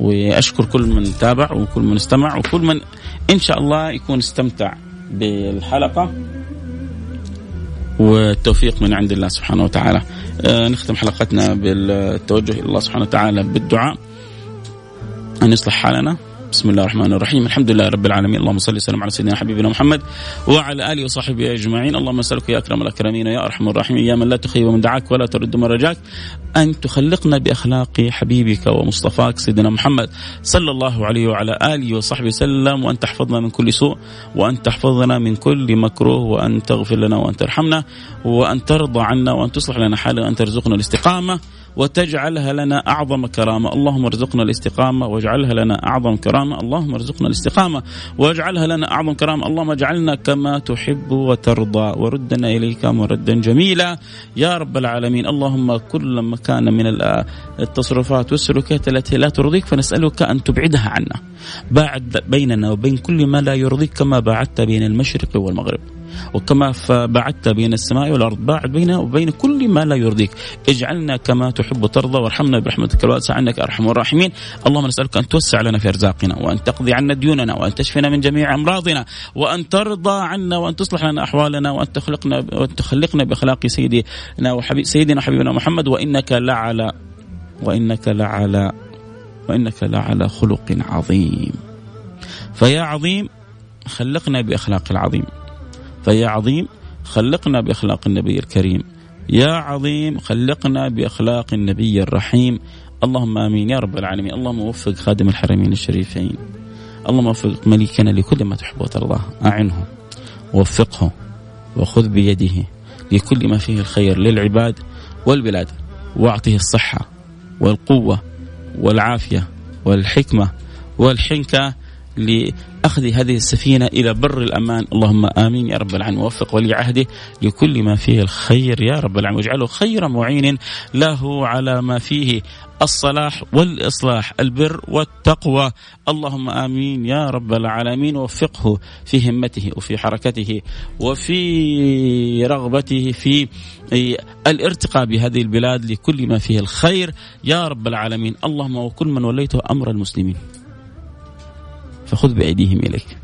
Speaker 1: واشكر كل من تابع وكل من استمع وكل من ان شاء الله يكون استمتع بالحلقه والتوفيق من عند الله سبحانه وتعالى آه، نختم حلقتنا بالتوجه إلى الله سبحانه وتعالى بالدعاء أن يصلح حالنا بسم الله الرحمن الرحيم الحمد لله رب العالمين اللهم صل وسلم على سيدنا حبيبنا محمد وعلى اله وصحبه اجمعين اللهم اسالك يا اكرم الاكرمين يا ارحم الراحمين يا من لا تخيب من دعاك ولا ترد من رجاك ان تخلقنا باخلاق حبيبك ومصطفاك سيدنا محمد صلى الله عليه وعلى اله وصحبه وسلم وان تحفظنا من كل سوء وان تحفظنا من كل مكروه وان تغفر لنا وان ترحمنا وان ترضى عنا وان تصلح لنا حالنا وان ترزقنا الاستقامه وتجعلها لنا أعظم كرامة اللهم ارزقنا الاستقامة واجعلها لنا أعظم كرامة اللهم ارزقنا الاستقامة واجعلها لنا أعظم كرامة اللهم اجعلنا كما تحب وترضى وردنا إليك مردا جميلا يا رب العالمين اللهم كل مكان من التصرفات والسلوكات التي لا ترضيك فنسألك أن تبعدها عنا باعد بيننا وبين كل ما لا يرضيك كما باعدت بين المشرق والمغرب وكما بعدت بين السماء والأرض باعد بيننا وبين كل ما لا يرضيك اجعلنا كما تحب وترضى وارحمنا برحمتك الواسعة عنك أرحم الراحمين اللهم نسألك أن توسع لنا في أرزاقنا وأن تقضي عنا ديوننا وأن تشفينا من جميع أمراضنا وأن ترضى عنا وأن تصلح لنا أحوالنا وأن تخلقنا وأن تخلقنا بأخلاق سيدنا وحبي سيدنا حبيبنا محمد وإنك لعلى وإنك لعلى وإنك لعلى خلق عظيم فيا عظيم خلقنا بأخلاق العظيم فيا عظيم خلقنا باخلاق النبي الكريم يا عظيم خلقنا باخلاق النبي الرحيم اللهم امين يا رب العالمين اللهم وفق خادم الحرمين الشريفين اللهم وفق مليكنا لكل ما تحب وترضاه اعنه وفقه وخذ بيده لكل ما فيه الخير للعباد والبلاد واعطه الصحه والقوه والعافيه والحكمه والحنكه أخذ هذه السفينة إلى بر الأمان اللهم آمين يا رب العالمين ووفق ولي عهده لكل ما فيه الخير يا رب العالمين واجعله خير معين له على ما فيه الصلاح والإصلاح البر والتقوى اللهم آمين يا رب العالمين وفقه في همته وفي حركته وفي رغبته في الارتقاء بهذه البلاد لكل ما فيه الخير يا رب العالمين اللهم وكل من وليته أمر المسلمين فخذ بأيديهم إليك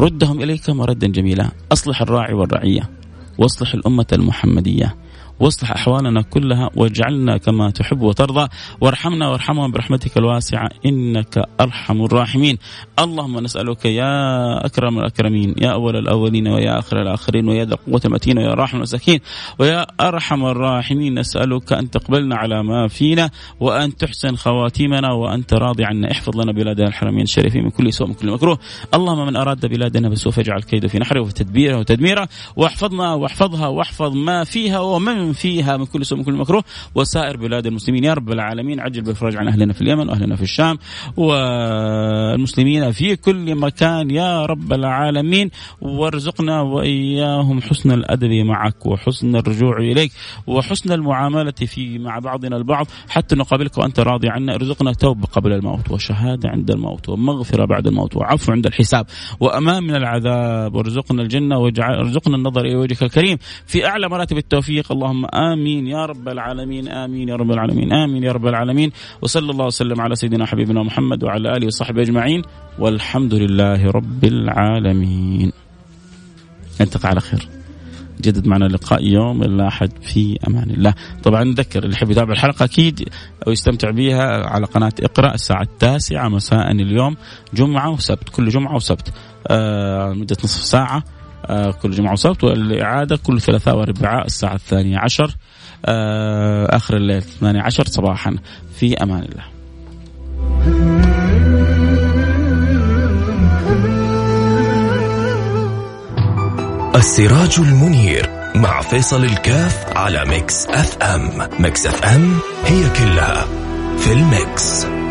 Speaker 1: ردهم إليك مردا جميلا أصلح الراعي والرعية واصلح الأمة المحمدية واصلح أحوالنا كلها واجعلنا كما تحب وترضى وارحمنا وارحمهم برحمتك الواسعة إنك أرحم الراحمين اللهم نسألك يا أكرم الأكرمين يا أول الأولين ويا آخر الآخرين ويا ذا القوة متين ويا راحم المساكين ويا أرحم الراحمين نسألك أن تقبلنا على ما فينا وأن تحسن خواتيمنا وأن تراضي عنا احفظ لنا بلادنا الحرمين الشريفين من كل سوء من كل مكروه اللهم من أراد بلادنا بسوء فاجعل كيده في نحره وتدبيره وتدميره واحفظنا واحفظها واحفظ ما فيها ومن من فيها من كل سوء من كل مكروه وسائر بلاد المسلمين يا رب العالمين عجل بالفرج عن اهلنا في اليمن واهلنا في الشام والمسلمين في كل مكان يا رب العالمين وارزقنا واياهم حسن الادب معك وحسن الرجوع اليك وحسن المعامله في مع بعضنا البعض حتى نقابلك وانت راضي عنا ارزقنا توبه قبل الموت وشهاده عند الموت ومغفره بعد الموت وعفو عند الحساب وامان من العذاب وارزقنا الجنه وارزقنا النظر الى وجهك الكريم في اعلى مراتب التوفيق اللهم اللهم امين يا رب العالمين امين يا رب العالمين امين يا رب العالمين وصلى الله وسلم على سيدنا حبيبنا محمد وعلى اله وصحبه اجمعين والحمد لله رب العالمين. نلتقي على خير. جدد معنا لقاء يوم الاحد في امان الله. طبعا نذكر اللي يحب يتابع الحلقه اكيد او يستمتع بها على قناه اقرا الساعه التاسعه مساء اليوم جمعه وسبت كل جمعه وسبت آه مده نصف ساعه آه، كل جمعة وسبت والإعادة كل ثلاثاء وأربعاء الساعة الثانية عشر آه، آخر الليل عشر صباحا في أمان الله
Speaker 2: السراج المنير مع فيصل الكاف على ميكس اف ام ميكس اف ام هي كلها في الميكس